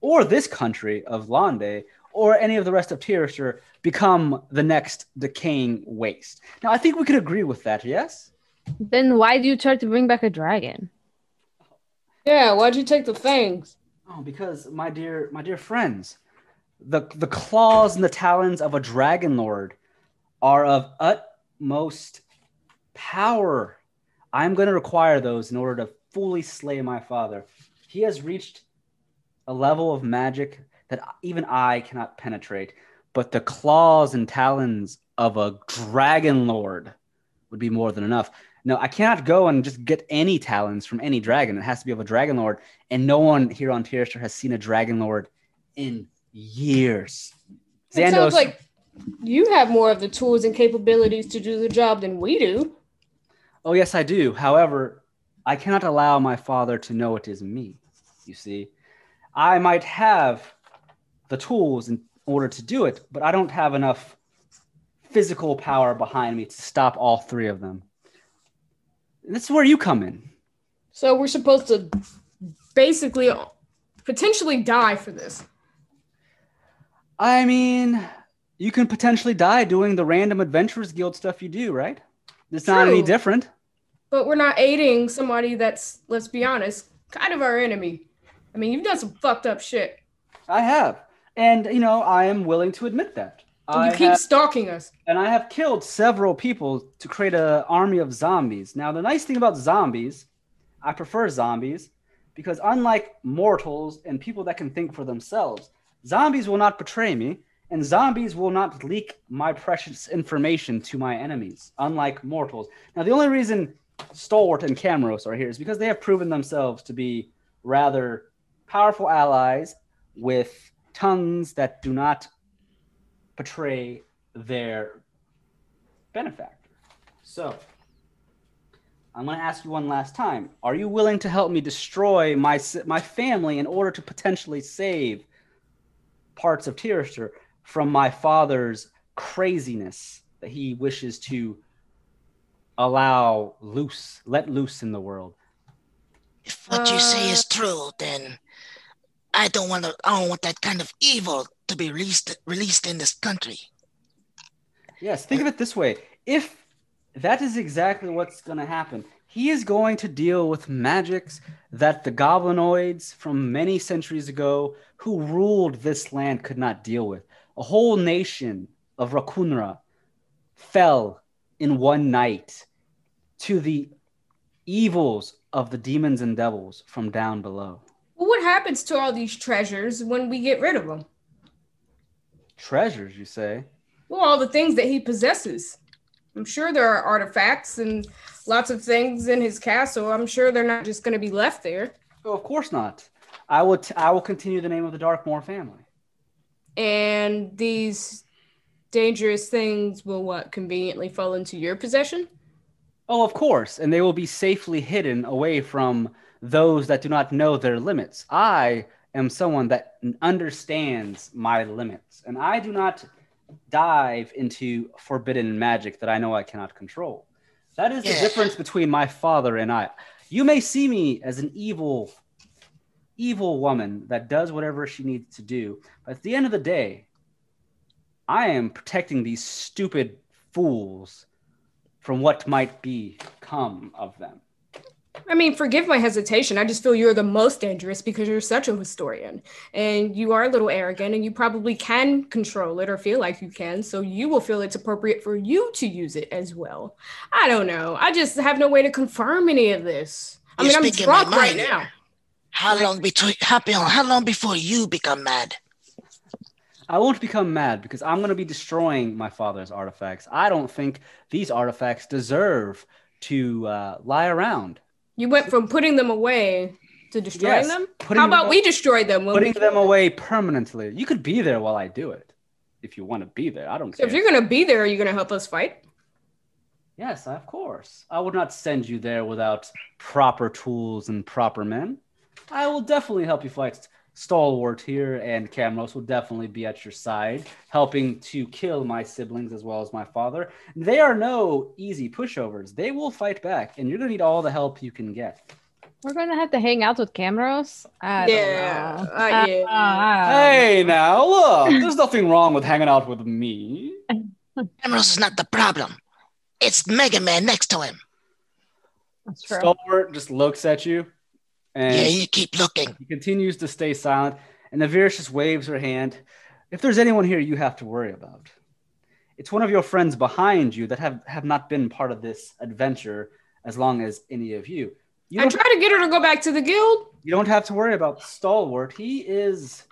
or this country of Lande or any of the rest of Tyrster become the next decaying waste. Now, I think we could agree with that, yes? Then why do you try to bring back a dragon? Yeah, why'd you take the fangs? Oh, because my dear, my dear friends, the the claws and the talons of a dragon lord are of utmost power. I'm going to require those in order to fully slay my father. He has reached a level of magic that even I cannot penetrate. But the claws and talons of a dragon lord would be more than enough. No, I cannot go and just get any talons from any dragon. It has to be of a dragon lord, and no one here on Tyrster has seen a dragon lord in years. It sounds like you have more of the tools and capabilities to do the job than we do. Oh, yes, I do. However, I cannot allow my father to know it is me. You see, I might have the tools in order to do it, but I don't have enough physical power behind me to stop all three of them. And this is where you come in. So we're supposed to basically potentially die for this. I mean, you can potentially die doing the random adventurers guild stuff you do, right? It's not any different. But we're not aiding somebody that's, let's be honest, kind of our enemy. I mean, you've done some fucked up shit. I have. And, you know, I am willing to admit that. And I you keep have- stalking us. and I have killed several people to create an army of zombies. Now, the nice thing about zombies, I prefer zombies because unlike mortals and people that can think for themselves, zombies will not betray me, and zombies will not leak my precious information to my enemies, unlike mortals. Now, the only reason Stalwart and Camaros are here is because they have proven themselves to be rather powerful allies with tongues that do not betray their benefactor. So, I'm going to ask you one last time. Are you willing to help me destroy my my family in order to potentially save parts of Tyrster from my father's craziness that he wishes to allow loose, let loose in the world. If what you say Uh, is true, then I don't want to. I don't want that kind of evil to be released released in this country. Yes, think of it this way. If that is exactly what's going to happen, he is going to deal with magics that the goblinoids from many centuries ago who ruled this land could not deal with. A whole nation of Rakunra fell in one night to the evils of the demons and devils from down below. Well, what happens to all these treasures when we get rid of them? Treasures, you say? Well, all the things that he possesses. I'm sure there are artifacts and lots of things in his castle. I'm sure they're not just going to be left there. Oh, of course not. I will. T- I will continue the name of the Darkmoor family. And these dangerous things will what conveniently fall into your possession? Oh, of course, and they will be safely hidden away from those that do not know their limits. I am someone that understands my limits, and I do not dive into forbidden magic that I know I cannot control. That is the Yeah. difference between my father and I. You may see me as an evil, evil woman that does whatever she needs to do, but at the end of the day, I am protecting these stupid fools from what might become of them. I mean, forgive my hesitation. I just feel you're the most dangerous because you're such a historian and you are a little arrogant and you probably can control it or feel like you can. So you will feel it's appropriate for you to use it as well. I don't know. I just have no way to confirm any of this. I You're mean, I'm speaking my drunk right now. How long between? How, how long before you become mad? I won't become mad because I'm going to be destroying my father's artifacts. I don't think these artifacts deserve to uh, lie around. You went from putting them away to destroying Yes, them? How about aw- we destroy them? When Putting them away permanently. You could be there while I do it if you want to be there. I don't So if you're going to be there, are you going to help us fight? Yes, of course. I would not send you there without proper tools and proper men. I will definitely help you fight. Stalwart here and Camaros will definitely be at your side, helping to kill my siblings as well as my father. They are no easy pushovers. They will fight back, and you're going to need all the help you can get. We're gonna have to hang out with Camaros. I Yeah, don't know. uh, yeah. Uh, Hey, now look, there's nothing wrong with hanging out with me. Emerald is not the problem. It's Mega Man next to him. that's true. Stalwart just looks at you, and Yeah, you keep looking. He continues to stay silent, and Naviris just waves her hand. If there's anyone here you have to worry about, it's one of your friends behind you that have, have not been part of this adventure as long as any of you. You I don't, tried to get her to go back to the guild. you don't have to worry about Stalwart. He is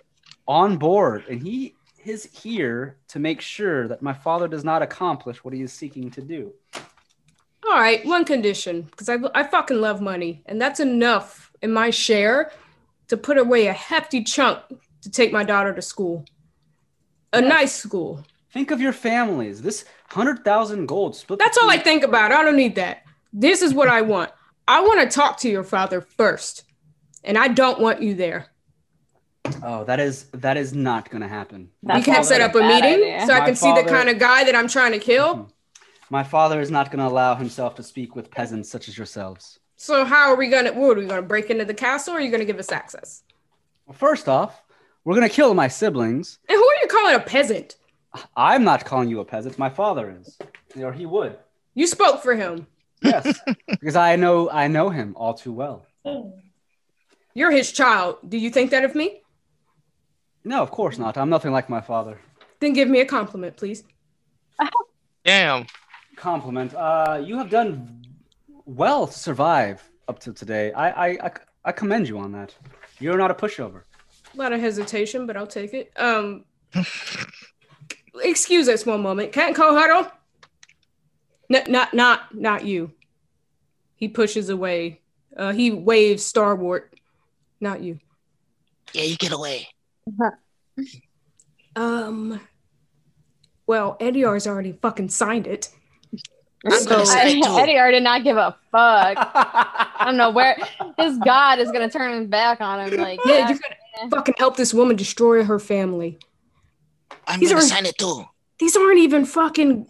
on board, and he is here to make sure that my father does not accomplish what he is seeking to do. All right, one condition, because I, I fucking love money, and that's enough in my share to put away a hefty chunk to take my daughter to school. A nice school. Think of your families. This 100,000 gold split. That's all I think about. I don't need that. This is what I want. I want to talk to your father first, and I don't want you there. Oh, that is that is not going to happen. we can not set up a meeting idea. so I My can see the kind of guy that I'm trying to kill. Mm-hmm. My father is not going to allow himself to speak with peasants such as yourselves. So how are we gonna? What are we gonna break into the castle? Or are you gonna give us access? Well, first off, we're going to kill my siblings. And who are you calling a peasant? I'm not calling you a peasant. My father is, or he would. You spoke for him. Yes, because I know I know him all too well. You're his child. Do you think that of me? No, of course not. I'm nothing like my father. Then give me a compliment, please. Damn. Compliment. Uh, you have done well to survive up to today. I, I, I, I commend you on that. You're not a pushover. A lot of hesitation, but I'll take it. Um, excuse us one moment. Can't Co huddle. No, not, not, not you. He pushes away. Uh, he waves Stalwart. Not you. Yeah, you get away. Um. Well, Eddie R's already fucking signed it. I'm So- say it too. Eddie already did not give a fuck. I don't know where his god is gonna turn his back on him. Like, Yeah, yeah, you're gonna fucking help this woman destroy her family. I'm These gonna are- sign it too. These aren't even fucking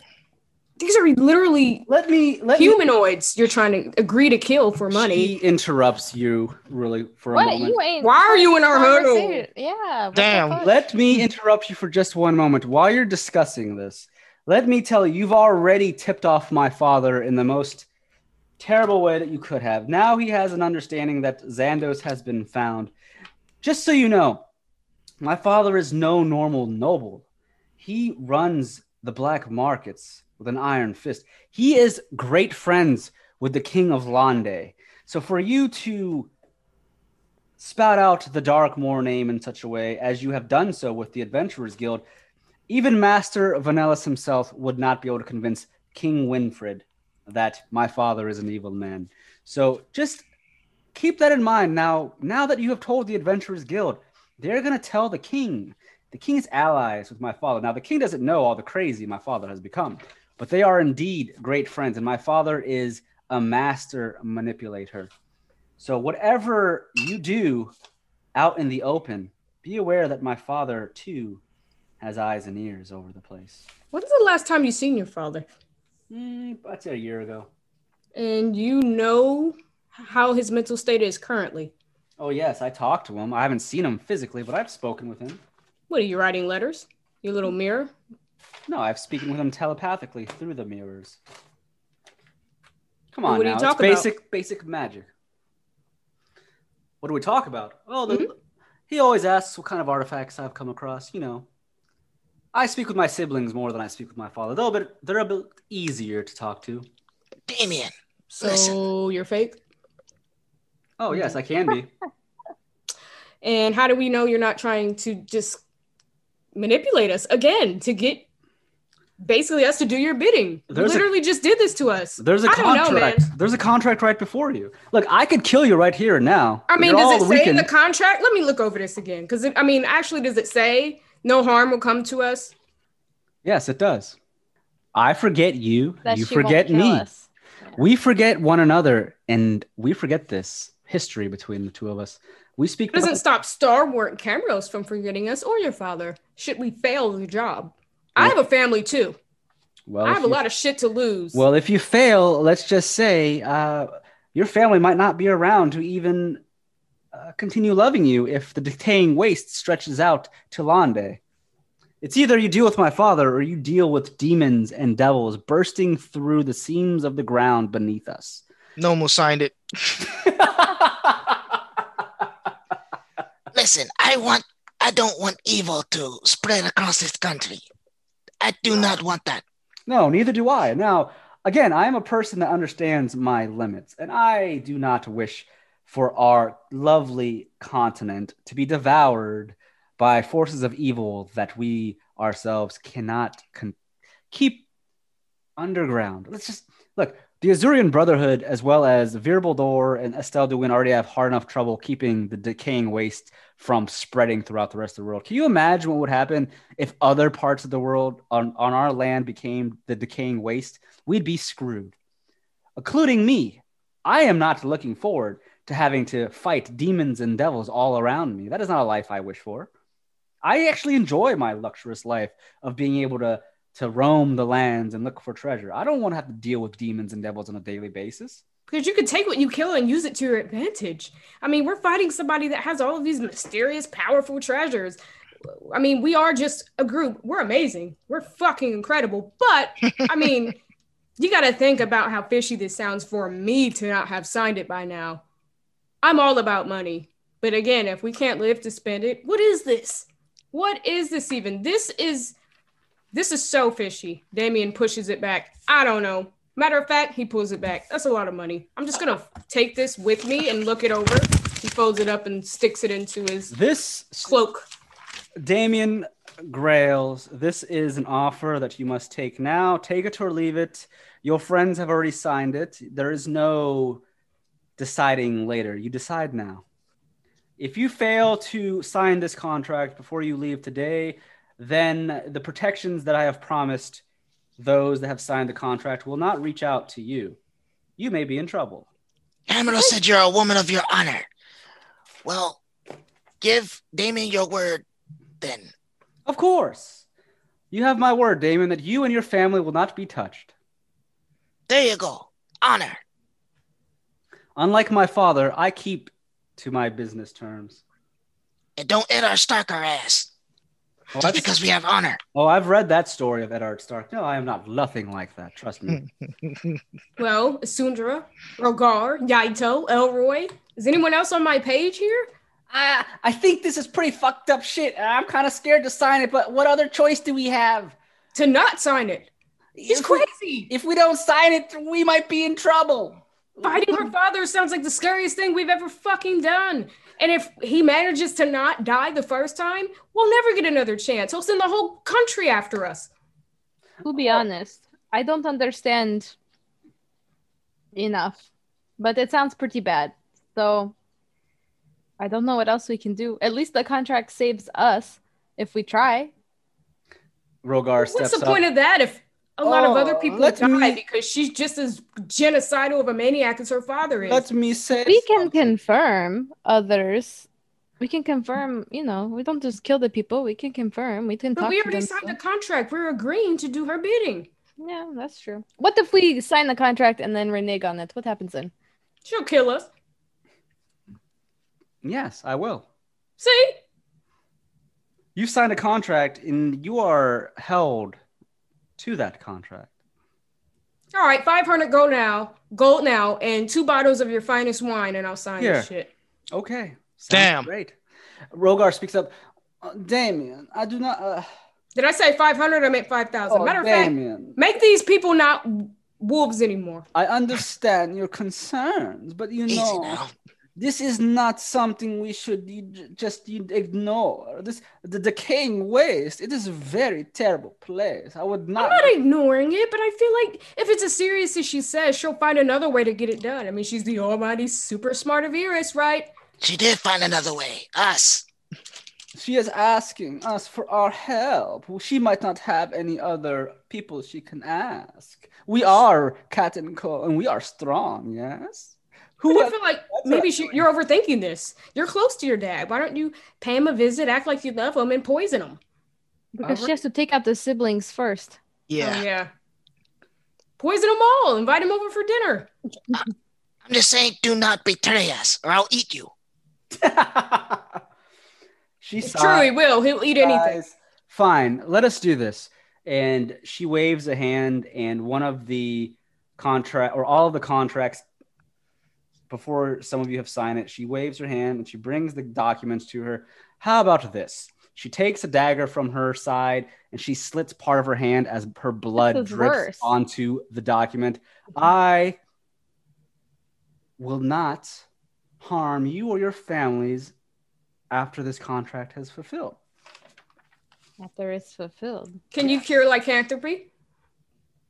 These are literally Let me let me humanoids you're trying to agree to kill for money. She interrupts you really for a What? moment. You ain't. Why are you in our huddle? Yeah. Damn. Let me interrupt you for just one moment. While you're discussing this, let me tell you, you've already tipped off my father in the most terrible way that you could have. Now he has an understanding that Xandos has been found. Just so you know, my father is no normal noble. He runs the black markets with an iron fist. He is great friends with the king of Lande. So for you to spout out the Darkmoor name in such a way as you have done so with the Adventurers Guild, even Master Vanellis himself would not be able to convince King Winfred that my father is an evil man. So just keep that in mind. Now, now that you have told the Adventurers Guild, they're going to tell the king. The king is allies with my father. Now, the king doesn't know all the crazy my father has become, but they are indeed great friends. And my father is a master manipulator. So, whatever you do out in the open, be aware that my father, too, has eyes and ears over the place. When's the last time you seen your father? Mm, I'd say a year ago. And you know how his mental state is currently. Oh, yes, I talked to him. I haven't seen him physically, but I've spoken with him. What are you writing letters? Your little mirror? No, I've spoken with him telepathically through the mirrors. Come on what now, you it's talk about? basic basic magic. What do we talk about? Well, the, he always asks what kind of artifacts I've come across. You know, I speak with my siblings more than I speak with my father. They're a bit, they're a bit easier to talk to. Damien, So Listen. you're fake? Oh yes, I can be. And how do we know you're not trying to just manipulate us again to get basically us to do your bidding? You There's a- literally just did this to us. There's a I don't know, contract. man. There's a contract right before you. Look, I could kill you right here and now. I mean, does it say in the contract? Let me look over this again. Because, I mean, actually, does it say no harm will come to us? Yes, it does. I forget you. That you forget me. us. We forget one another, and we forget this history between the two of us. We speak. It doesn't about- stop Star Wars Camaros from forgetting us or your father. Should we fail the job? I have a family too. well, I if have a you- lot of shit to lose. Well, if you fail, let's just say uh, your family might not be around to even uh, continue loving you if the decaying waste stretches out to Lande. It's either you deal with my father or you deal with demons and devils bursting through the seams of the ground beneath us. Nomu signed it. listen, I want I don't want evil to spread across this country. I do not want that. No, neither do I. Now, again, I am a person that understands my limits, and I do not wish for our lovely continent to be devoured by forces of evil that we ourselves cannot con- keep underground. Let's just look. The Azurian Brotherhood, as well as Virbaldor and Estelle Duin, already have hard enough trouble keeping the decaying waste from spreading throughout the rest of the world. Can you imagine what would happen if other parts of the world on, on our land became the decaying waste? We'd be screwed, including me. I am not looking forward to having to fight demons and devils all around me. That is not a life I wish for. I actually enjoy my luxurious life of being able to to roam the lands and look for treasure. I don't want to have to deal with demons and devils on a daily basis. because you could take what you kill and use it to your advantage. I mean, we're fighting somebody that has all of these mysterious, powerful treasures. I mean, we are just a group. We're amazing. We're fucking incredible. But I mean, you got to think about how fishy this sounds for me to not have signed it by now. I'm all about money. But again, if we can't live to spend it, what is this? What is this even? This is this is so fishy. Damien pushes it back. I don't know. Matter of fact, he pulls it back. That's a lot of money. I'm just gonna take this with me and look it over. He folds it up and sticks it into his This cloak. Damien Grails, this is an offer that you must take now. Take it or leave it. Your friends have already signed it. There is no deciding later. You decide now. If you fail to sign this contract before you leave today, then the protections that I have promised those that have signed the contract will not reach out to you. You may be in trouble. Camero said you're a woman of your honor. Well, give Damien your word then. Of course. You have my word, Damon, that you and your family will not be touched. There you go. Honor. Unlike my father, I keep to my business terms. And don't Eddard Stark our ass. Oh, Just because we have honor. oh, I've read that story of Eddard Stark. No, I am not nothing like that. Trust me. Well, Sundra, Rogar, Yaito, Elroy. Is anyone else on my page here? I, I think this is pretty fucked up shit. I'm kind of scared to sign it, but what other choice do we have? To not sign it. He's If we- crazy. If we don't sign it, we might be in trouble. Fighting her mm-hmm. father sounds like the scariest thing we've ever fucking done. And if he manages to not die the first time, we'll never get another chance. He'll send the whole country after us. To be honest, I don't understand enough, but it sounds pretty bad. So I don't know what else we can do. At least the contract saves us if we try. Rogar steps What's the up. point of that if a lot of other Oh, people let die me- because she's just as genocidal of a maniac as her father is? Let me say. We can confirm others. We can confirm, you know, we don't just kill the people. We can confirm. We can but talk we to already them. signed still. a contract. We're agreeing to do her bidding. Yeah, that's true. What if we sign the contract and then renege on it? What happens then? She'll kill us. Yes, I will. See? You signed a contract, and you are held to that contract. All right, 500 gold now, gold now, and two bottles of your finest wine, and I'll sign Here. this shit. Okay. Sounds Damn. Great. Rogar speaks up. "Uh, Damien, I do not. Uh, Did I say 500? I meant 5,000. oh, Matter of fact, make these people not wolves anymore. I understand your concerns, but you know. Now. This is not something we should just ignore. This the decaying waste. It is a very terrible place. I would not. I'm not. not ignoring it, but I feel like if it's as serious as she says, she'll find another way to get it done. I mean, she's the almighty super smart of Eris, right? She did find another way. Us. She is asking us for our help. She might not have any other people she can ask. We are Cat and Co, and we are strong. Yes. But Who? I feel like maybe she, you're overthinking this. You're close to your dad. Why don't you pay him a visit, act like you love him, and poison him? Because she has to take out the siblings first. Yeah. Oh, yeah. Poison them all. Invite him over for dinner. I'm just saying, do not betray us, or I'll eat you. she It's sighed. true, he will. He'll eat anything. Fine, let us do this. And she waves a hand, and one of the contract or all of the contracts before some of you have signed it, she waves her hand and she brings the documents to her. How about this? She takes a dagger from her side and she slits part of her hand as her blood drips worse. onto the document. I will not harm you or your families after this contract has fulfilled. After it's fulfilled. Can you cure lycanthropy?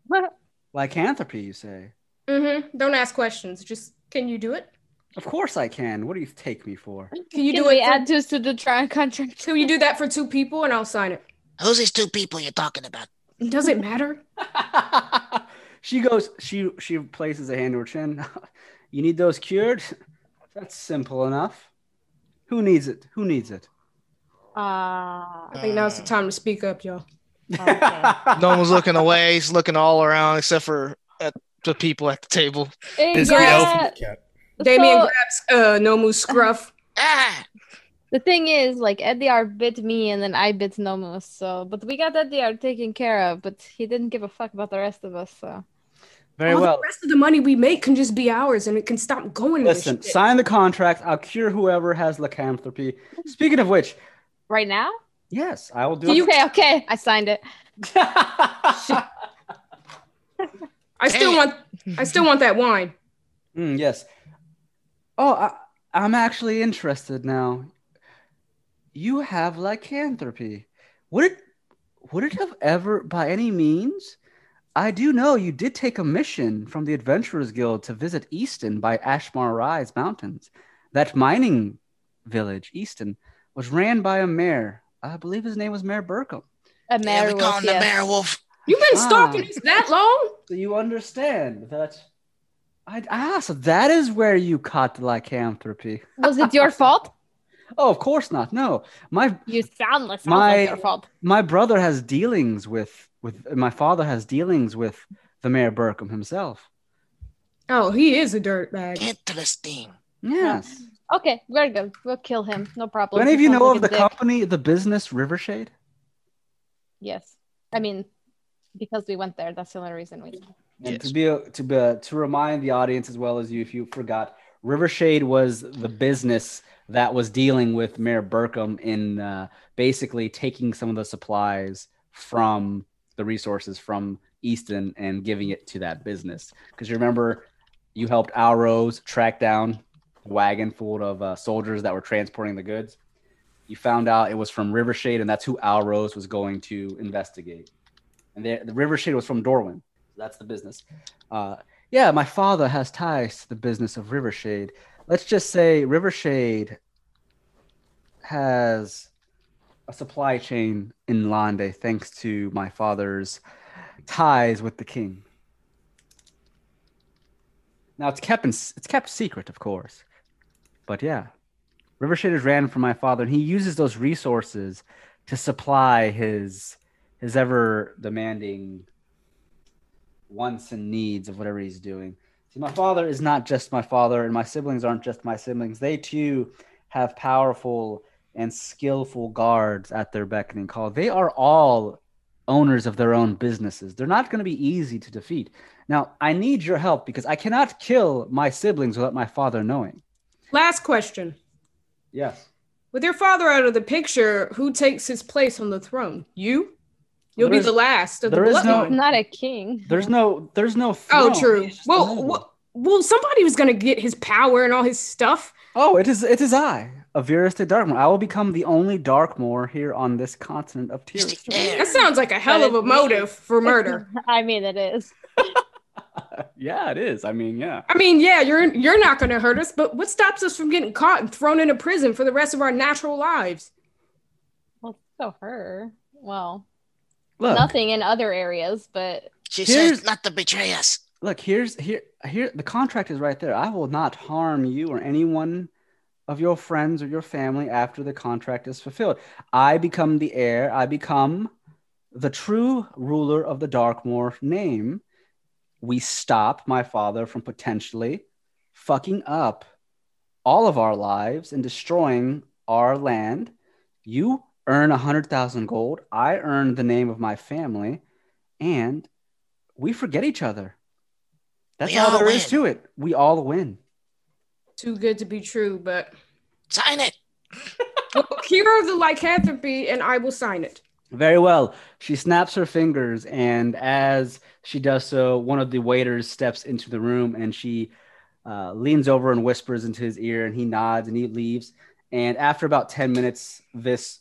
Lycanthropy, you say? Mm-hmm. Don't ask questions. Just can you do it? Of course I can. What do you take me for? Can you Can do we it? For, add this to the tri- contract? can you do that for two people and I'll sign it? Who's these two people you're talking about? Does it matter? she goes, she she places a hand to her chin. you need those cured? That's simple enough. Who needs it? Who needs it? Ah, I think now's the time to speak up, y'all. okay. No one's looking away. He's looking all around except for at the people at the table. Hey, It's the yeah, elf and the cat. Damien so grabs uh, Nomu's scruff. Ah, the thing is, like Eddie R bit me and then I bit Nomus. So, but we got Eddie R taken care of. But he didn't give a fuck about the rest of us. So, Very All well. the rest of the money we make can just be ours and it can stop going to Listen, this sign the contract. I'll cure whoever has lycanthropy. Speaking of which, right now, yes, I will do you it. okay? Okay, I signed it. I still want I still want that wine. Mm, yes. Oh, I, I'm actually interested now. You have lycanthropy. Would it would it have ever, by any means? I do know you did take a mission from the Adventurers Guild to visit Easton by Ashmar Rise Mountains. That mining village, Easton, was ran by a mayor. I believe his name was Mayor Burkham. A yeah, we call werewolf, him the yes. bear wolf. You've been Ah. stalking us that long? So you understand that. I ah, so that is where you caught the lycanthropy. Was it your fault? Oh, of course not. No, my You sound like My- your fault. my brother has dealings with with my father has dealings with the Mayor Burkham himself. Oh, he is a dirtbag. Interesting. Yes. Okay, very good. We'll kill him. No Do problem. any of you know of the dick. company, the business Rivershade? Yes. I mean, because we went there. That's the only reason we. And Yes. to be a, to be to remind the audience as well as you, if you forgot, Rivershade was the business that was dealing with Mayor Burkham in uh, basically taking some of the supplies from the resources from Easton and giving it to that business. Because you remember, you helped Alrose track down a wagon full of uh, soldiers that were transporting the goods. You found out it was from Rivershade, and that's who Alrose was going to investigate. And the, the Rivershade was from Dorwin. That's the business. Uh, yeah, my father has ties to the business of Rivershade. Let's just say Rivershade has a supply chain in Lande thanks to my father's ties with the king. Now it's kept in, it's kept secret, of course, but yeah, Rivershade is ran from my father, and he uses those resources to supply his his ever demanding wants and needs of whatever he's doing. See, my father is not just my father, and my siblings aren't just my siblings. They too have powerful and skillful guards at their beckoning call. They are all owners of their own businesses. They're not going to be easy to defeat. Now, I need your help because I cannot kill my siblings without my father knowing. Last question. Yes. With your father out of the picture, who takes his place on the throne? You? You'll There be is- the last of the there is no- not a king. There's no there's no Oh, true. He's just a Well, well, well, somebody was gonna get his power and all his stuff. Oh, it is it is I, Avirus de Darkmoor. I will become the only Darkmoor here on this continent of He's Tyrus. the heir. That sounds like a hell But of a it's me. motive for murder. I mean, it is. yeah, it is. I mean, yeah. I mean, yeah, you're you're not gonna hurt us, but what stops us from getting caught and thrown into prison for the rest of our natural lives? Well, so her. Well, Look, nothing in other areas, but She says not to betray us. look. Here's here here. The contract is right there. I will not harm you or anyone of your friends or your family after the contract is fulfilled. I become the heir. I become the true ruler of the Darkmoor name. We stop my father from potentially fucking up all of our lives and destroying our land. You earn a hundred thousand gold. I earn the name of my family, and we forget each other. That's We all all there is win. to it. We all win. Too good to be true, but Sign it. well, hero of the lycanthropy, and I will sign it. Very well. She snaps her fingers, and as she does so, one of the waiters steps into the room and she uh, leans over and whispers into his ear, and he nods and he leaves. And after about 10 minutes, this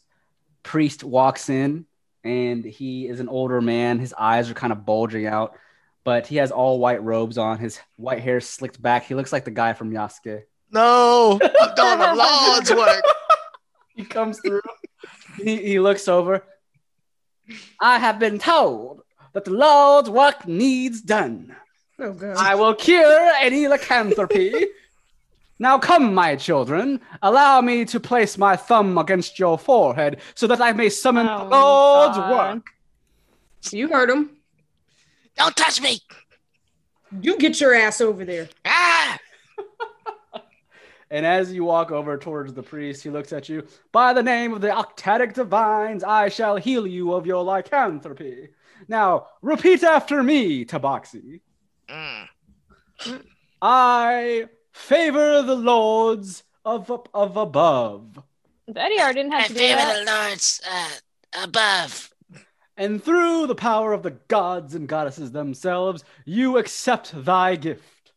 priest walks in, and he is an older man. His eyes are kind of bulging out, but he has all white robes on. His white hair slicked back. He looks like the guy from Yasuke. No, I'm doing the Lord's work. he comes through. he, he looks over. I have been told that the Lord's work needs done. Oh god. I will cure any lycanthropy. Now come, my children. Allow me to place my thumb against your forehead so that I may summon the Oh, Lord's God. work. you heard him. Don't touch me. You get your ass over there. Ah! And as you walk over towards the priest, he looks at you. By the name of the Octadic Divines, I shall heal you of your lycanthropy. Now, repeat after me, Tabaxi. Mm. I favor the lords of of above, Eddie R didn't I have to do favor that. the Lord's uh, above. and through the power of the gods and goddesses themselves, you accept thy gift.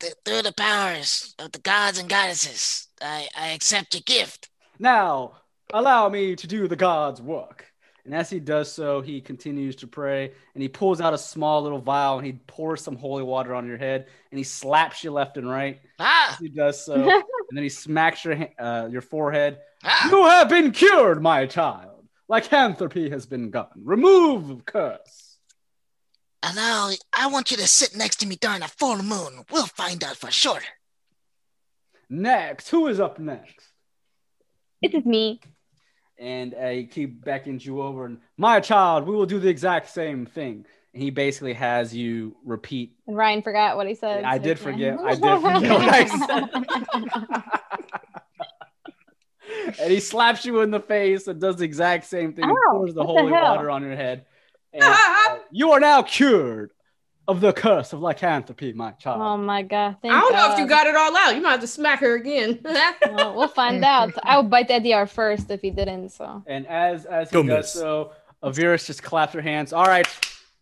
Th- through the powers of the gods and goddesses, I, I accept your gift. Now, allow me to do the God's work. And as he does so, he continues to pray and he pulls out a small little vial and he pours some holy water on your head and he slaps you left and right. Ah! As he does so, and then he smacks your, uh, your forehead. ah. You have been cured, my child. Lycanthropy has been gone. Remove curse. And now I want you to sit next to me during a full moon. We'll find out for sure. Next, who is up next? It is me. And uh, he keep beckons you over and my child, we will do the exact same thing. And he basically has you repeat. And Ryan forgot what he said. I so did forget. I did forget what I said. and he slaps you in the face and does the exact same thing. Ow, pours the what the holy water on your head. And, uh, you are now cured of the curse of lycanthropy, my child. Oh my god! Thank I don't know if you got it all out. You might have to smack her again. Well, we'll find out. I would bite the DDR first if he didn't. So And as as he Go does miss. so, Avirus just claps her hands. All right,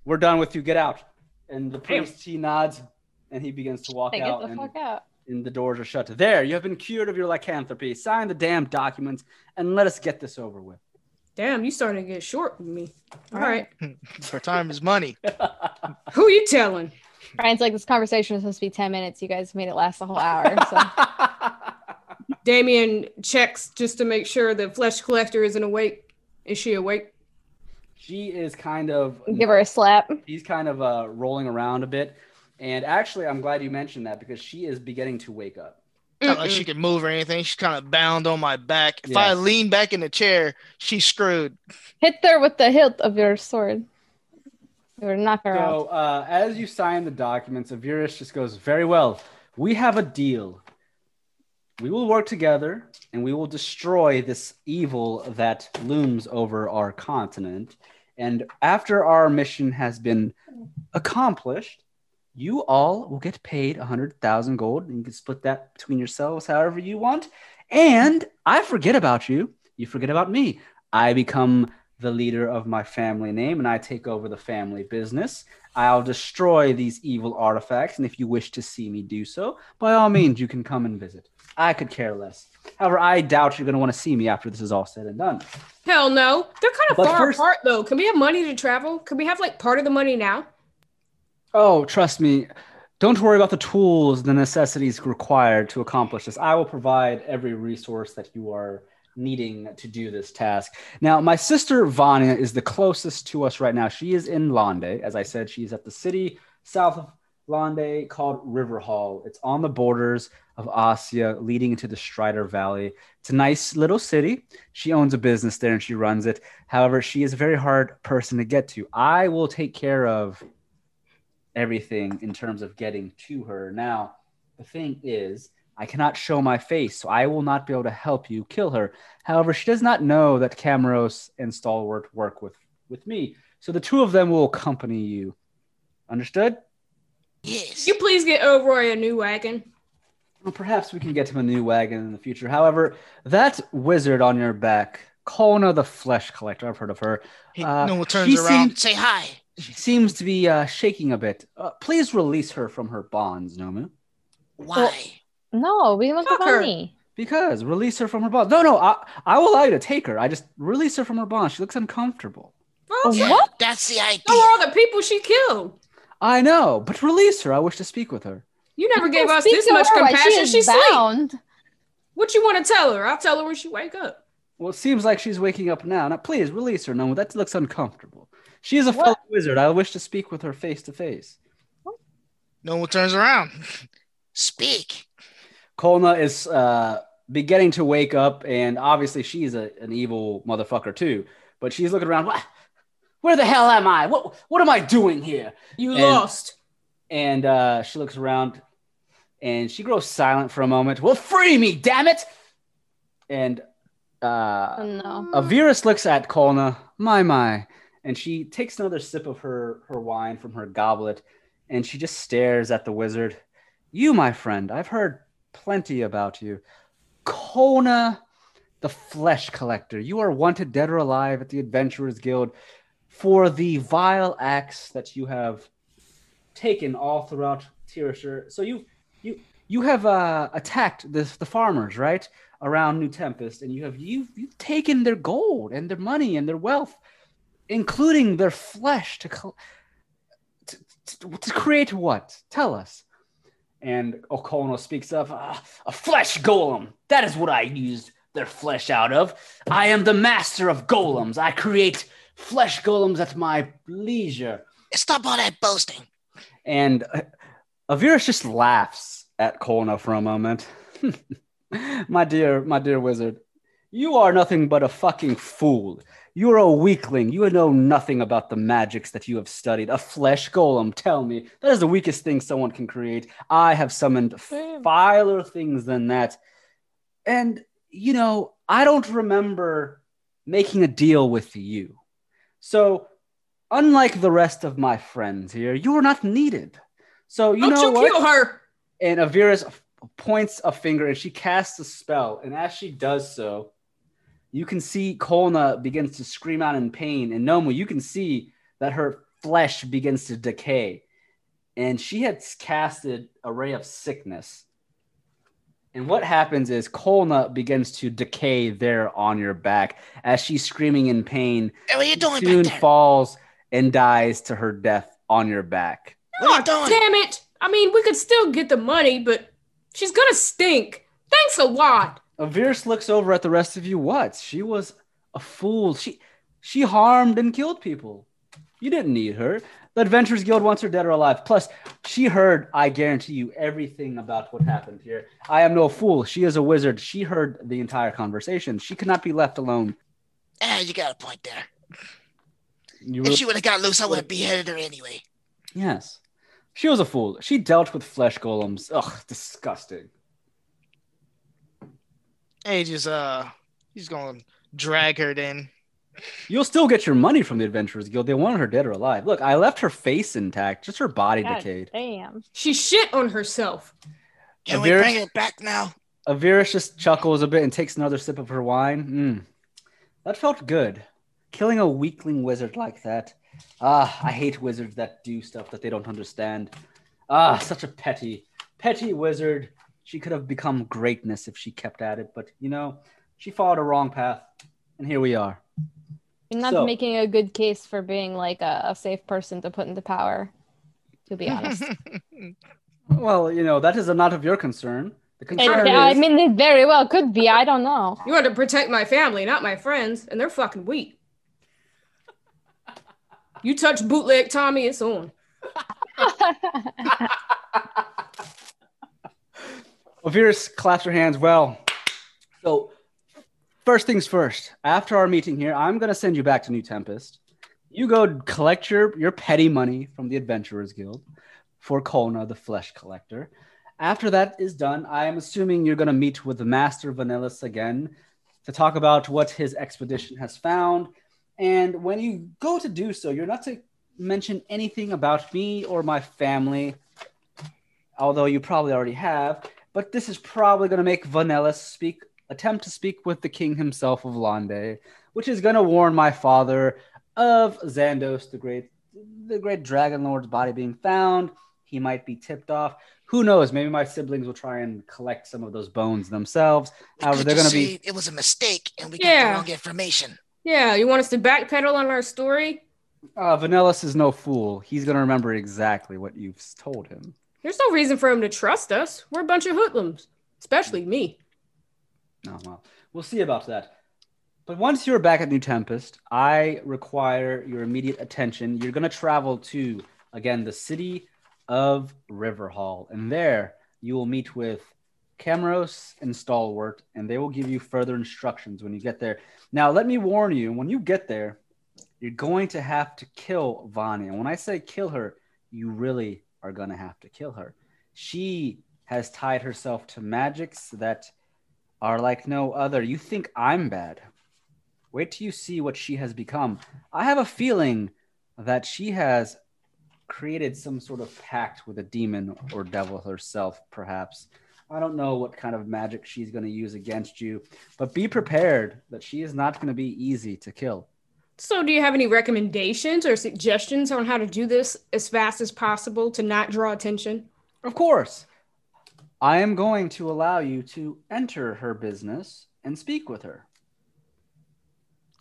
we're done with you. Get out. And the priest he nods, and he begins to walk hey, get the and, fuck out. and the doors are shut. There, you have been cured of your lycanthropy. Sign the damn documents and let us get this over with. Damn, you starting to get short with me. All right. For time is money. Who are you telling? Ryan's like, this conversation was supposed to be ten minutes. You guys made it last a whole hour. So Damien checks just to make sure the flesh collector isn't awake. Is she awake? she is kind of give her a slap. She's kind of uh, rolling around a bit. And actually, I'm glad you mentioned that because she is beginning to wake up. Not like she can move or anything. She's kind of bound on my back. If I lean back in the chair, she's screwed. Hit her with the hilt of your sword. Or knock her out. So, uh, as you sign the documents, Avirus just goes, Very well. We have a deal. We will work together and we will destroy this evil that looms over our continent. And after our mission has been accomplished, you all will get paid 100,000 gold and you can split that between yourselves however you want. And I forget about you. You forget about me. I become the leader of my family name and I take over the family business. I'll destroy these evil artifacts. And if you wish to see me do so, by all means, you can come and visit. I could care less. However, I doubt you're going to want to see me after this is all said and done. Hell no. They're kind of But far first- apart though. Can we have money to travel? Can we have like part of the money now? Oh, trust me. Don't worry about the tools, the necessities required to accomplish this. I will provide every resource that you are needing to do this task. Now, my sister Vanya is the closest to us right now. She is in Londe. As I said, she's at the city south of Londe called River Hall. It's on the borders of Asya, leading into the Strider Valley. It's a nice little city. She owns a business there and she runs it. However, she is a very hard person to get to. I will take care of everything in terms of getting to her. Now, the thing is, I cannot show my face, so I will not be able to help you kill her. However, she does not know that Camaros and Stalwart work with, with me, so the two of them will accompany you. Understood? Yes. You please get Elroy a new wagon. Well, perhaps we can get him a new wagon in the future. However, that wizard on your back, Kona the Flesh Collector, I've heard of her. He, Uh, no one turns around. seemed- Say hi. She seems to be uh, shaking a bit. Uh, please release her from her bonds, Nomu. Why? No, we want the Fuck her. money. Because release her from her bonds. No, no, I, I will allow you to take her. I just release her from her bonds. She looks uncomfortable. Well, Yeah, What? That's the idea. Who are all the people she killed. I know, but release her. I wish to speak with her. You never gave us this much compassion. She She's is sleep. bound. What do you want to tell her? I'll tell her when she wake up. Well, it seems like she's waking up now. Now, please release her. No, that looks uncomfortable. She is a What? fellow wizard. I wish to speak with her face to face. No one turns around. Speak. Kolna is uh, beginning to wake up, and obviously she's a, an evil motherfucker too. But she's looking around. "What? Where the hell am I? What What am I doing here? You And- lost. And uh, she looks around, and she grows silent for a moment. Well, free me, damn it! And uh, Oh, no. Avirus looks at Kolna, my my, and she takes another sip of her her wine from her goblet, and she just stares at the wizard. You, my friend, I've heard plenty about you. Kona, the flesh collector. You are wanted dead or alive at the Adventurers Guild for the vile acts that you have taken all throughout Tirashur. So you you you have uh, attacked the the farmers, right? around New Tempest, and you have you've, you've taken their gold and their money and their wealth, including their flesh, to to, to, to create what? Tell us. And Okono speaks up, "Ah, a flesh golem. That is what I used their flesh out of. I am the master of golems. I create flesh golems at my leisure. Stop all that boasting. And uh, Avirus just laughs at Kolna for a moment. my dear, my dear wizard, You are nothing but a fucking fool. You are a weakling. You know nothing about the magics that you have studied. A flesh golem, tell me. That is the weakest thing someone can create. I have summoned filer things than that. And, you know, I don't remember making a deal with you. So, unlike the rest of my friends here, you are not needed. So, you Don't know you what? kill her. And Avira points a finger and she casts a spell. And as she does so, you can see Kolna begins to scream out in pain. And Nomu, you can see that her flesh begins to decay. And she had casted a ray of sickness. And what happens is Kolna begins to decay there on your back as she's screaming in pain. Hey, what are you doing Soon back falls and dies to her death on your back. What are you doing? damn it. I mean, we could still get the money, but she's gonna stink. Thanks a lot. Avirus looks over at the rest of you. What? She was a fool. She she harmed and killed people. You didn't need her. The Adventurers Guild wants her dead or alive. Plus, she heard, I guarantee you, everything about what happened here. I am no fool. She is a wizard. She heard the entire conversation. She could not be left alone. Ah, you got a point there. You If really- she would have got loose, I would have beheaded her anyway. yes. She was a fool. She dealt with flesh golems. Ugh, disgusting. Hey, just uh, he's gonna drag her then. You'll still get your money from the Adventurers Guild. They wanted her dead or alive. Look, I left her face intact, just her body God decayed. damn. She shit on herself. Can we bring it back now? Avirus just chuckles a bit and takes another sip of her wine. Mm. That felt good. Killing a weakling wizard like that. Ah, I hate wizards that do stuff that they don't understand. Ah, such a petty, petty wizard. She could have become greatness if she kept at it, but you know, she followed a wrong path, and here we are. You're not So- making a good case for being like a, a safe person to put into power, to be honest. Well, you know, that is not of your concern. The It- concern I mean, it very well could be. I don't know. You want to protect my family, not my friends, and they're fucking weak. You touch bootleg Tommy, it's on. Avirus claps her hands. Well, so first things first. After our meeting here, I'm gonna send you back to New Tempest. You go collect your your petty money from the Adventurers Guild for Kolna, the Flesh Collector. After that is done, I am assuming you're gonna meet with the Master Vanellis again to talk about what his expedition has found. And when you go to do so, you're not to mention anything about me or my family, although you probably already have. But this is probably going to make Vanellis speak, attempt to speak with the king himself of Londe, which is going to warn my father of Xandos, the great, the great dragon lord's body being found. He might be tipped off. Who knows? Maybe my siblings will try and collect some of those bones themselves. We However, could they're going to be It was a mistake, and we got Yeah. the wrong information. Yeah, you want us to backpedal on our story? Uh, Vanellis is no fool. He's going to remember exactly what you've told him. There's no reason for him to trust us. We're a bunch of hoodlums, especially me. Oh, well, we'll see about that. But once you're back at New Tempest, I require your immediate attention. You're going to travel to, again, the city of Riverhall. And there you will meet with Camaros and Stalwart, and they will give you further instructions when you get there. Now, let me warn you when you get there, you're going to have to kill Vanya. And when I say kill her, you really are going to have to kill her. She has tied herself to magics that are like no other. You think I'm bad. Wait till you see what she has become. I have a feeling that she has created some sort of pact with a demon or devil herself, perhaps. I don't know what kind of magic she's going to use against you, but be prepared that she is not going to be easy to kill. So, do you have any recommendations or suggestions on how to do this as fast as possible to not draw attention? Of course, I am going to allow you to enter her business and speak with her.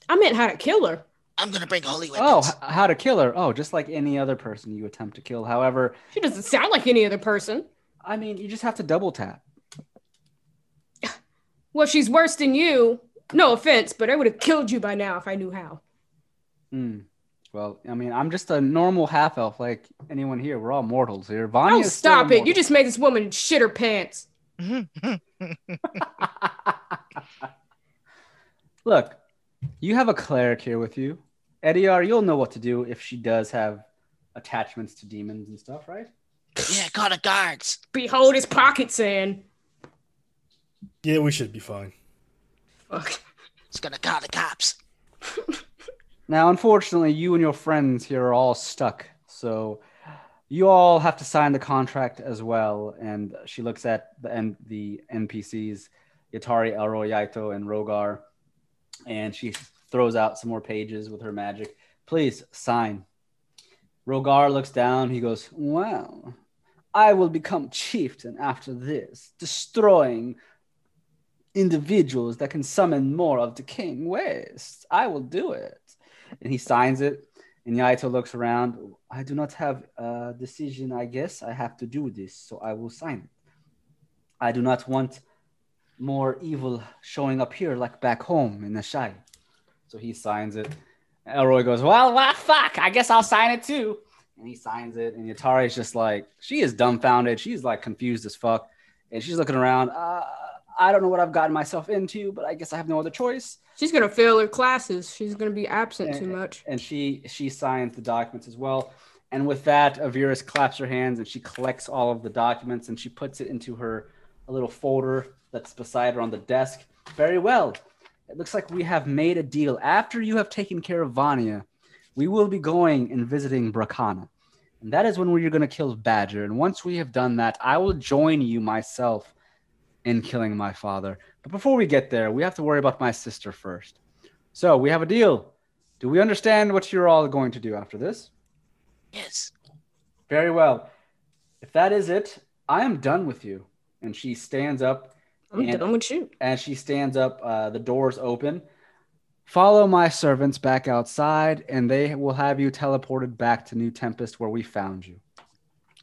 I meant how to kill her. I'm gonna bring holy Oh, weapons. h- how to kill her? Oh, just like any other person you attempt to kill. However, She doesn't sound like any other person. I mean, you just have to double tap. Well, she's worse than you. No offense, but I would have killed you by now if I knew how. Hmm. Well, I mean, I'm just a normal half elf like anyone here. We're all mortals here. Vanya. Oh, stop it. You just made this woman shit her pants. Look, you have a cleric here with you. Eddie R, you'll know what to do if she does have attachments to demons and stuff, right? Yeah, call the guards. Behold his pockets in. Yeah, we should be fine. Fuck. It's gonna call the cops. Now, unfortunately, you and your friends here are all stuck. So you all have to sign the contract as well. And she looks at the N- the NPCs, Yatari, Elroy, Yaito, and Rogar, and she throws out some more pages with her magic. Please sign. Rogar looks down. He goes, "Wow, I will become chieftain after this, destroying individuals that can summon more of the King West. I will do it." And he signs it. And Yaito looks around. I do not have a decision. I guess I have to do this, so I will sign it. I do not want more evil showing up here like back home in the Shai. So he signs it. Elroy goes, Well, well, fuck. I guess I'll sign it too. And he signs it. And Yatari's just like, she is dumbfounded. She's like confused as fuck. And she's looking around. Uh, I don't know what I've gotten myself into, but I guess I have no other choice. She's gonna fail her classes. She's gonna be absent too much. And she she signs the documents as well. And with that, Avirus claps her hands and she collects all of the documents and she puts it into her a little folder that's beside her on the desk. Very well. It looks like we have made a deal. After you have taken care of Vanya, we will be going and visiting Brakana. And that is when we're going to kill Badger. And once we have done that, I will join you myself in killing my father. But before we get there, we have to worry about my sister first. So we have a deal. Do we understand what you're all going to do after this? Yes. Very well. If that is it, I am done with you. And she stands up I'm And- done with you. as she stands up, uh, the doors open. Follow my servants back outside, and they will have you teleported back to New Tempest where we found you.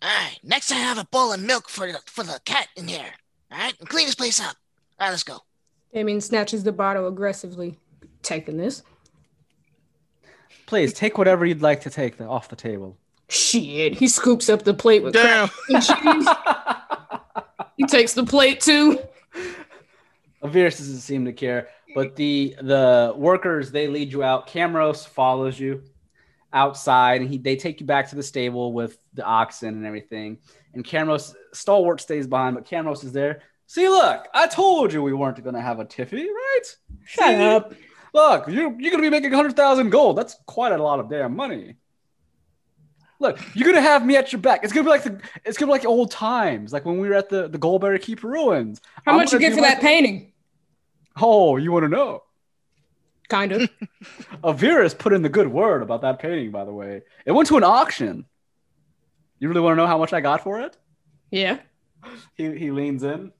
All right. Next, I have a bowl of milk for the for the cat in here. All right, and clean this place up. All right, let's go. Damien snatches the bottle aggressively. Taking this. Please take whatever you'd like to take the, off the table. Shit. He scoops up the plate with Damn. and cheese. He takes the plate too. Avirus doesn't seem to care, but the the workers they lead you out. Camaros follows you outside, and he they take you back to the stable with the oxen and everything. And Camaros stalwart stays behind, but Camaros is there. See, look, I told you we weren't going to have a tiffy, right? Shut See? up. Look, you're you're going to be making hundred thousand gold. That's quite a lot of damn money. Look, you're gonna have me at your back. It's gonna be like the it's gonna be like old times, like when we were at the the Goldberry Keep ruins. How I'm much you get for that painting? Oh, you want to know? Kind of. Avirus put in the good word about that painting, by the way. It went to an auction. You really want to know how much I got for it? yeah. He, he leans in.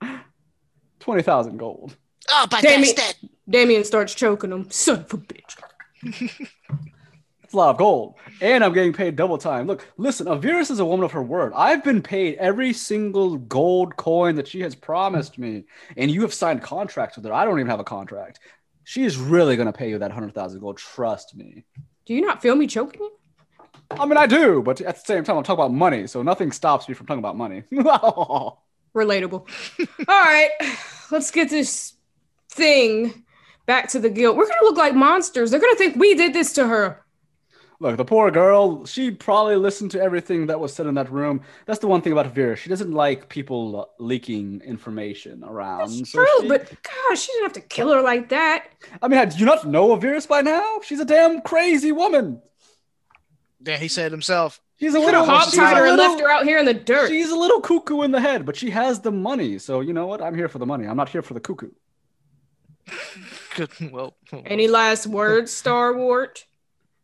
20,000 gold. Oh, but Damn that's it. that. Damien starts choking him. Son of a bitch. That's a lot of gold. And I'm getting paid double time. Look, listen, Avirus is a woman of her word. I've been paid every single gold coin that she has promised me. And you have signed contracts with her. I don't even have a contract. She is really going to pay you that 100,000 gold. Trust me. Do you not feel me choking you? I mean, I do, but at the same time, I'm talking about money. So nothing stops me from talking about money. Relatable. All right. Let's get this thing back to the guild. We're going to look like monsters. They're going to think we did this to her. Look, the poor girl, she probably listened to everything that was said in that room. That's the one thing about Vera. She doesn't like people uh, leaking information around. That's So true, she- but gosh, she didn't have to kill her like that. I mean, do you not know Avirus by now? She's a damn crazy woman. Yeah, he said himself. He's a Could little, have hog tied her and little- left her out here in the dirt. She's a little cuckoo in the head, but she has the money. So you know what? I'm here for the money. I'm not here for the cuckoo. Good. Well, Any last words, Stalwart?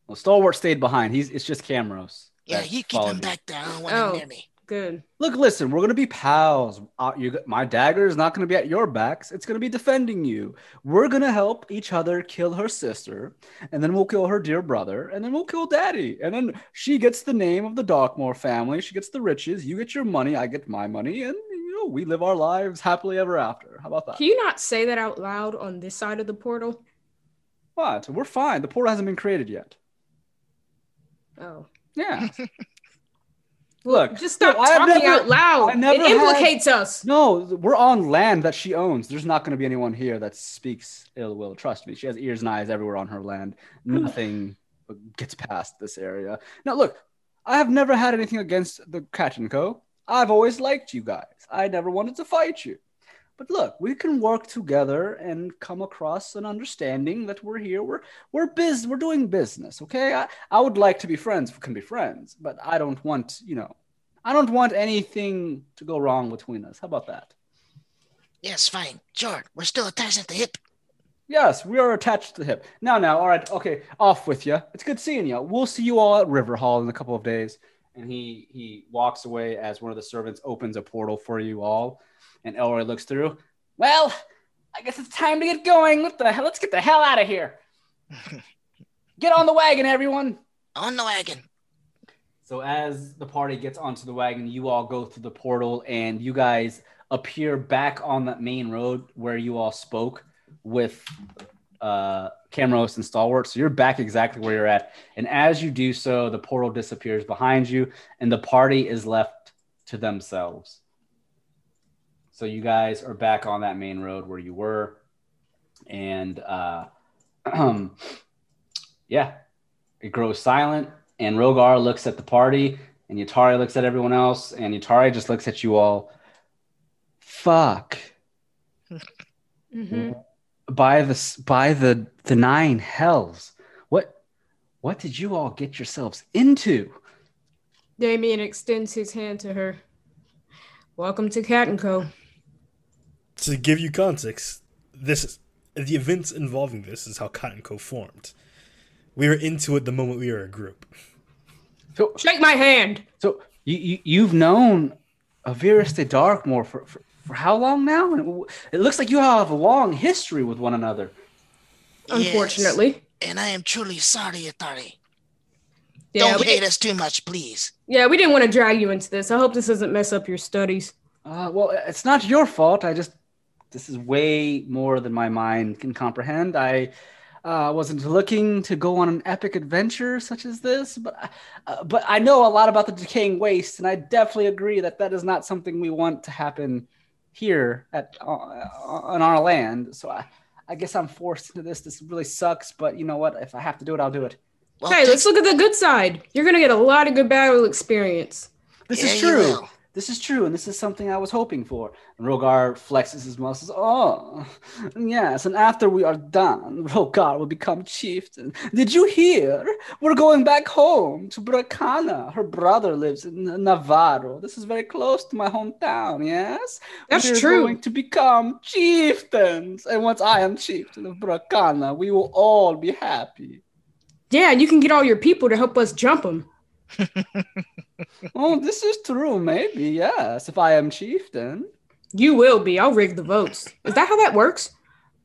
Well, Stalwart stayed behind. He's it's just Camaros. Yeah, that you keep him you. back there. I don't want Oh. him near me. Good. Look, listen, we're gonna be pals. Uh, you, my dagger is not gonna be at your backs. It's gonna be defending you. We're gonna help each other kill her sister, and then we'll kill her dear brother, and then we'll kill daddy. And then she gets the name of the Darkmoor family. She gets the riches. You get your money. I get my money, and you know we live our lives happily ever after. How about that? Can you not say that out loud on this side of the portal? What? We're fine. The portal hasn't been created yet. Oh. Yeah. Look, Just stop look, talking never- out loud. It had- implicates us. No, we're on land that she owns. There's not going to be anyone here that speaks ill will. Trust me. She has ears and eyes everywhere on her land. Nothing gets past this area. Now, look, I have never had anything against the Cat and Co. I've always liked you guys. I never wanted to fight you. But look, we can work together and come across an understanding that we're here. We're we're biz. We're doing business. Okay. I, I would like to be friends. We can be friends, but I don't want you know. I don't want anything to go wrong between us. How about that? Yes, fine. Sure. We're still attached at the hip. Yes, we are attached to the hip. Now, now, all right, okay, off with you. It's good seeing you. We'll see you all at River Hall in a couple of days. And he he walks away as one of the servants opens a portal for you all, and Elroy looks through. Well, I guess it's time to get going. What the hell? Let's get the hell out of here. get on the wagon, everyone. On the wagon. So as the party gets onto the wagon, you all go through the portal and you guys appear back on that main road where you all spoke with uh Camaros and Stalwart. So you're back exactly where you're at. And as you do so, the portal disappears behind you and the party is left to themselves. So you guys are back on that main road where you were. And uh yeah, it grows silent and Rogar looks at the party, and Yatari looks at everyone else, and Yatari just looks at you all. Fuck. Mhm. By the by the the nine hells. What what did you all get yourselves into? Damien extends his hand to her. Welcome to Cat and Co. To give you context, this is the events involving this is how Cat and Co formed. We were into it the moment we were a group. So Shake my hand. so you, you you've known Avirus de Darkmoor for, for for how long now? And It looks like you have a long history with one another. Unfortunately. Yes. And I am truly sorry, Atari. Yeah, Don't hate us too much, please. yeah, we didn't want to drag you into this. I hope this doesn't mess up your studies. Uh, well, it's not your fault. I just this is way more than my mind can comprehend. I uh, wasn't looking to go on an epic adventure such as this, but uh, but I know a lot about the decaying waste, and I definitely agree that that is not something we want to happen here at uh, on our land. So I, I guess I'm forced into this. This really sucks, but you know what? If I have to do it, I'll do it. Well, hey, let's look at the good side. You're gonna get a lot of good battle experience. This Yeah, is you true. Will. This is true, and this is something I was hoping for. And Rogar flexes his muscles. Oh, yes, and after we are done, Rogar will become chieftain. Did you hear? We're going back home to Bracana. Her brother lives in Navarro. This is very close to my hometown, yes? That's We're true. going to become chieftains. And once I am chieftain of Bracana, we will all be happy. Yeah, and you can get all your people to help us jump them. Oh, this is true, maybe, yes, if I am chieftain. You will be. I'll rig the votes. Is that how that works?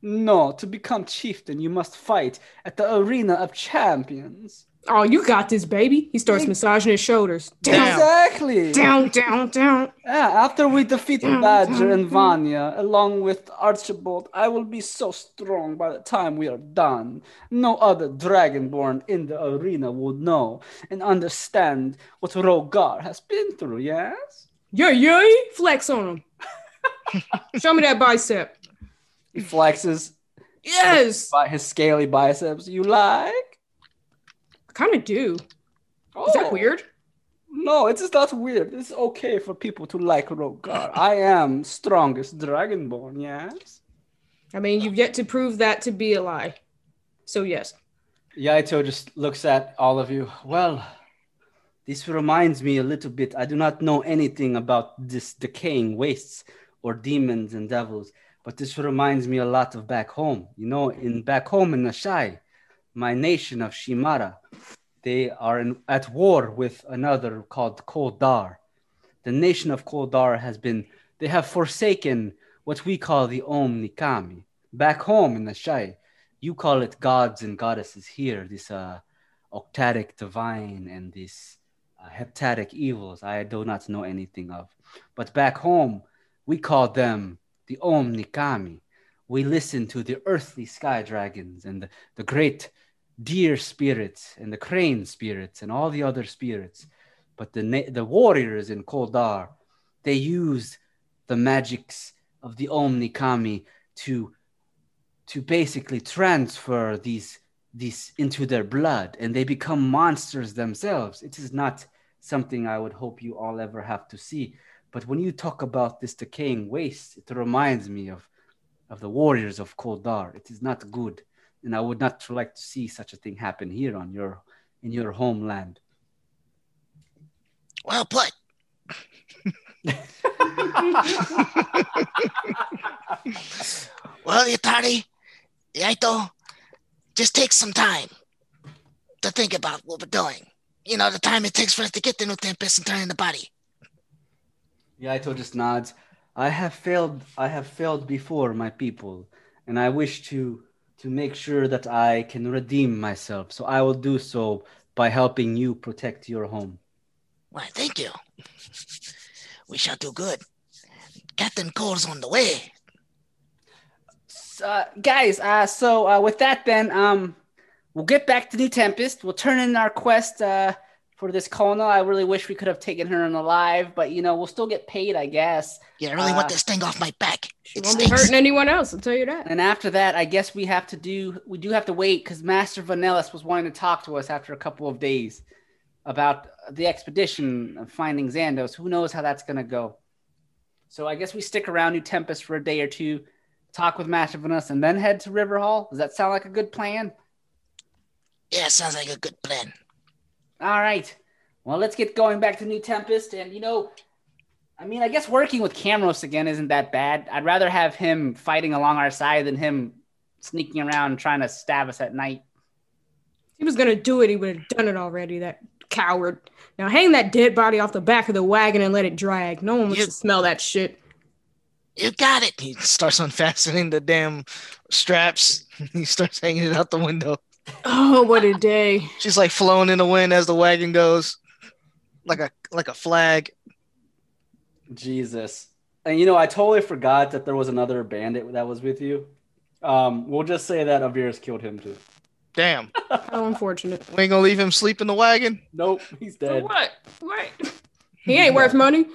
No, to become chieftain, you must fight at the arena of champions. Oh, you got this, baby. He starts massaging his shoulders. Down. Exactly. down, down, down. Yeah, after we defeat Down, Badger down, and Vanya, along with Archibald, I will be so strong by the time we are done. No other Dragonborn in the arena would know and understand what Rogar has been through, yes? Yeah, yeah. Flex on him. Show me that bicep. He flexes Yes. by his scaly biceps. You like? I kind of do. Is Oh. that weird? No, it is not weird. It's okay for people to like Rogar. I am strongest dragonborn, yes? I mean, you've yet to prove that to be a lie. So, yes. Yaito just looks at all of you. Well, this reminds me a little bit. I do not know anything about this decaying wastes or demons and devils, but this reminds me a lot of back home. You know, in back home in Nashai, my nation of Shimara, they are in, at war with another called Koldar. The nation of Koldar has been, they have forsaken what we call the Om Nikami. Back home in the Shai, you call it gods and goddesses here, this uh, octatic divine and this uh, heptatic evils I do not know anything of. But back home, we call them the Om Nikami. We listen to the earthly sky dragons and the, the great deer spirits and the crane spirits and all the other spirits. but the the warriors in Koldar, they use the magics of the Omni Kami to to basically transfer these these into their blood and they become monsters themselves. It is not something I would hope you all ever have to see. But when you talk about this decaying waste, it reminds me of, of the warriors of Koldar. It is not good, and I would not like to see such a thing happen here on your in your homeland. Well put. well, Yatari, Yaito, just take some time to think about what we're doing. You know, the time it takes for us to get the new Tempest and turn in the body. Yaito just nods. I have failed. I have failed before, my people, and I wish to to make sure that I can redeem myself. So I will do so by helping you protect your home. Why, thank you. We shall do good. Captain Cole's on the way. uh, guys, uh, so uh, with that, then um, we'll get back to New Tempest. We'll turn in our quest uh, for this Kona. I really wish we could have taken her in alive, but you know we'll still get paid, I guess. Yeah, I really Uh, want this thing off my back. She It won't be hurting anyone else, I'll tell you that. And after that, I guess we have to do. We do have to wait because Master Vanellis was wanting to talk to us after a couple of days about the expedition of finding Xandos. Who knows how that's gonna go? So I guess we stick around New Tempest for a day or two, talk with Master Vanellis, and then head to River Hall. Does that sound like a good plan? Yeah, sounds like a good plan. All right. Well, let's get going back to New Tempest. And, you know, I mean, I guess working with Camaros again isn't that bad. I'd rather have him fighting along our side than him sneaking around trying to stab us at night. He was gonna do it, he would have done it already, that coward. Now hang that dead body off the back of the wagon and let it drag. No one wants You- to smell that shit. You got it. He starts unfastening the damn straps. He starts hanging it out the window. Oh, what a day. She's like flowing in the wind as the wagon goes, like a like a flag. Jesus. And, you know, I totally forgot that there was another bandit that was with you. Um, we'll just say that Avir's killed him too. Damn, How unfortunate. we ain't gonna leave him sleep in the wagon. Nope, he's For dead. what? What? He ain't worth money.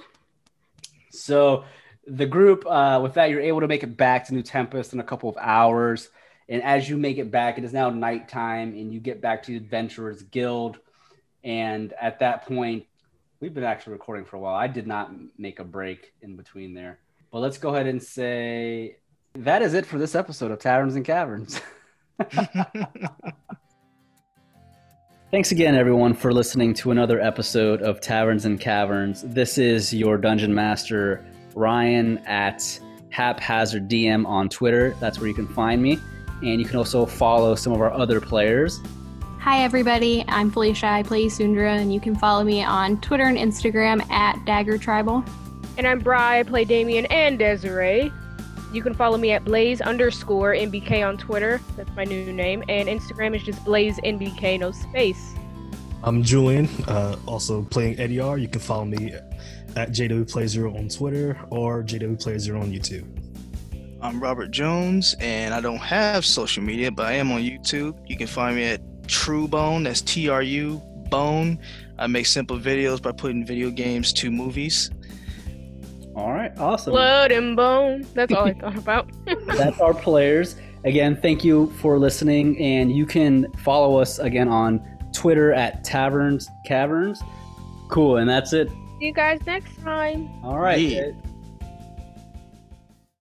So the group, uh, with that, you're able to make it back to New Tempest in a couple of hours. And as you make it back, it is now nighttime, and you get back to the Adventurers Guild. And at that point, we've been actually recording for a while. I did not make a break in between there. But let's go ahead and say that is it for this episode of Taverns and Caverns. Thanks again, everyone, for listening to another episode of Taverns and Caverns. This is your dungeon master, Ryan, at Haphazard DM on Twitter. That's where you can find me. And you can also follow some of our other players. Hi, everybody. I'm Felicia. I play Sundra, and you can follow me on Twitter and Instagram at Dagger Tribal. And I'm Bri. I play Damien and Desiree. You can follow me at Blaze underscore NBK on Twitter. That's my new name. And Instagram is just Blaze NBK, no space. I'm Julian, uh, also playing Eddie R. You can follow me at JWPlay0 on Twitter or JWPlay0 on YouTube. I'm Robert Jones, and I don't have social media, but I am on YouTube. You can find me at True Bone. That's T R U Bone. I make simple videos by putting video games to movies. All right, awesome. Blood and bone. That's all I thought about. That's our players. Again, thank you for listening. And you can follow us again on Twitter at Taverns Caverns. Cool. And that's it. See you guys next time. All right. Yeah. Uh,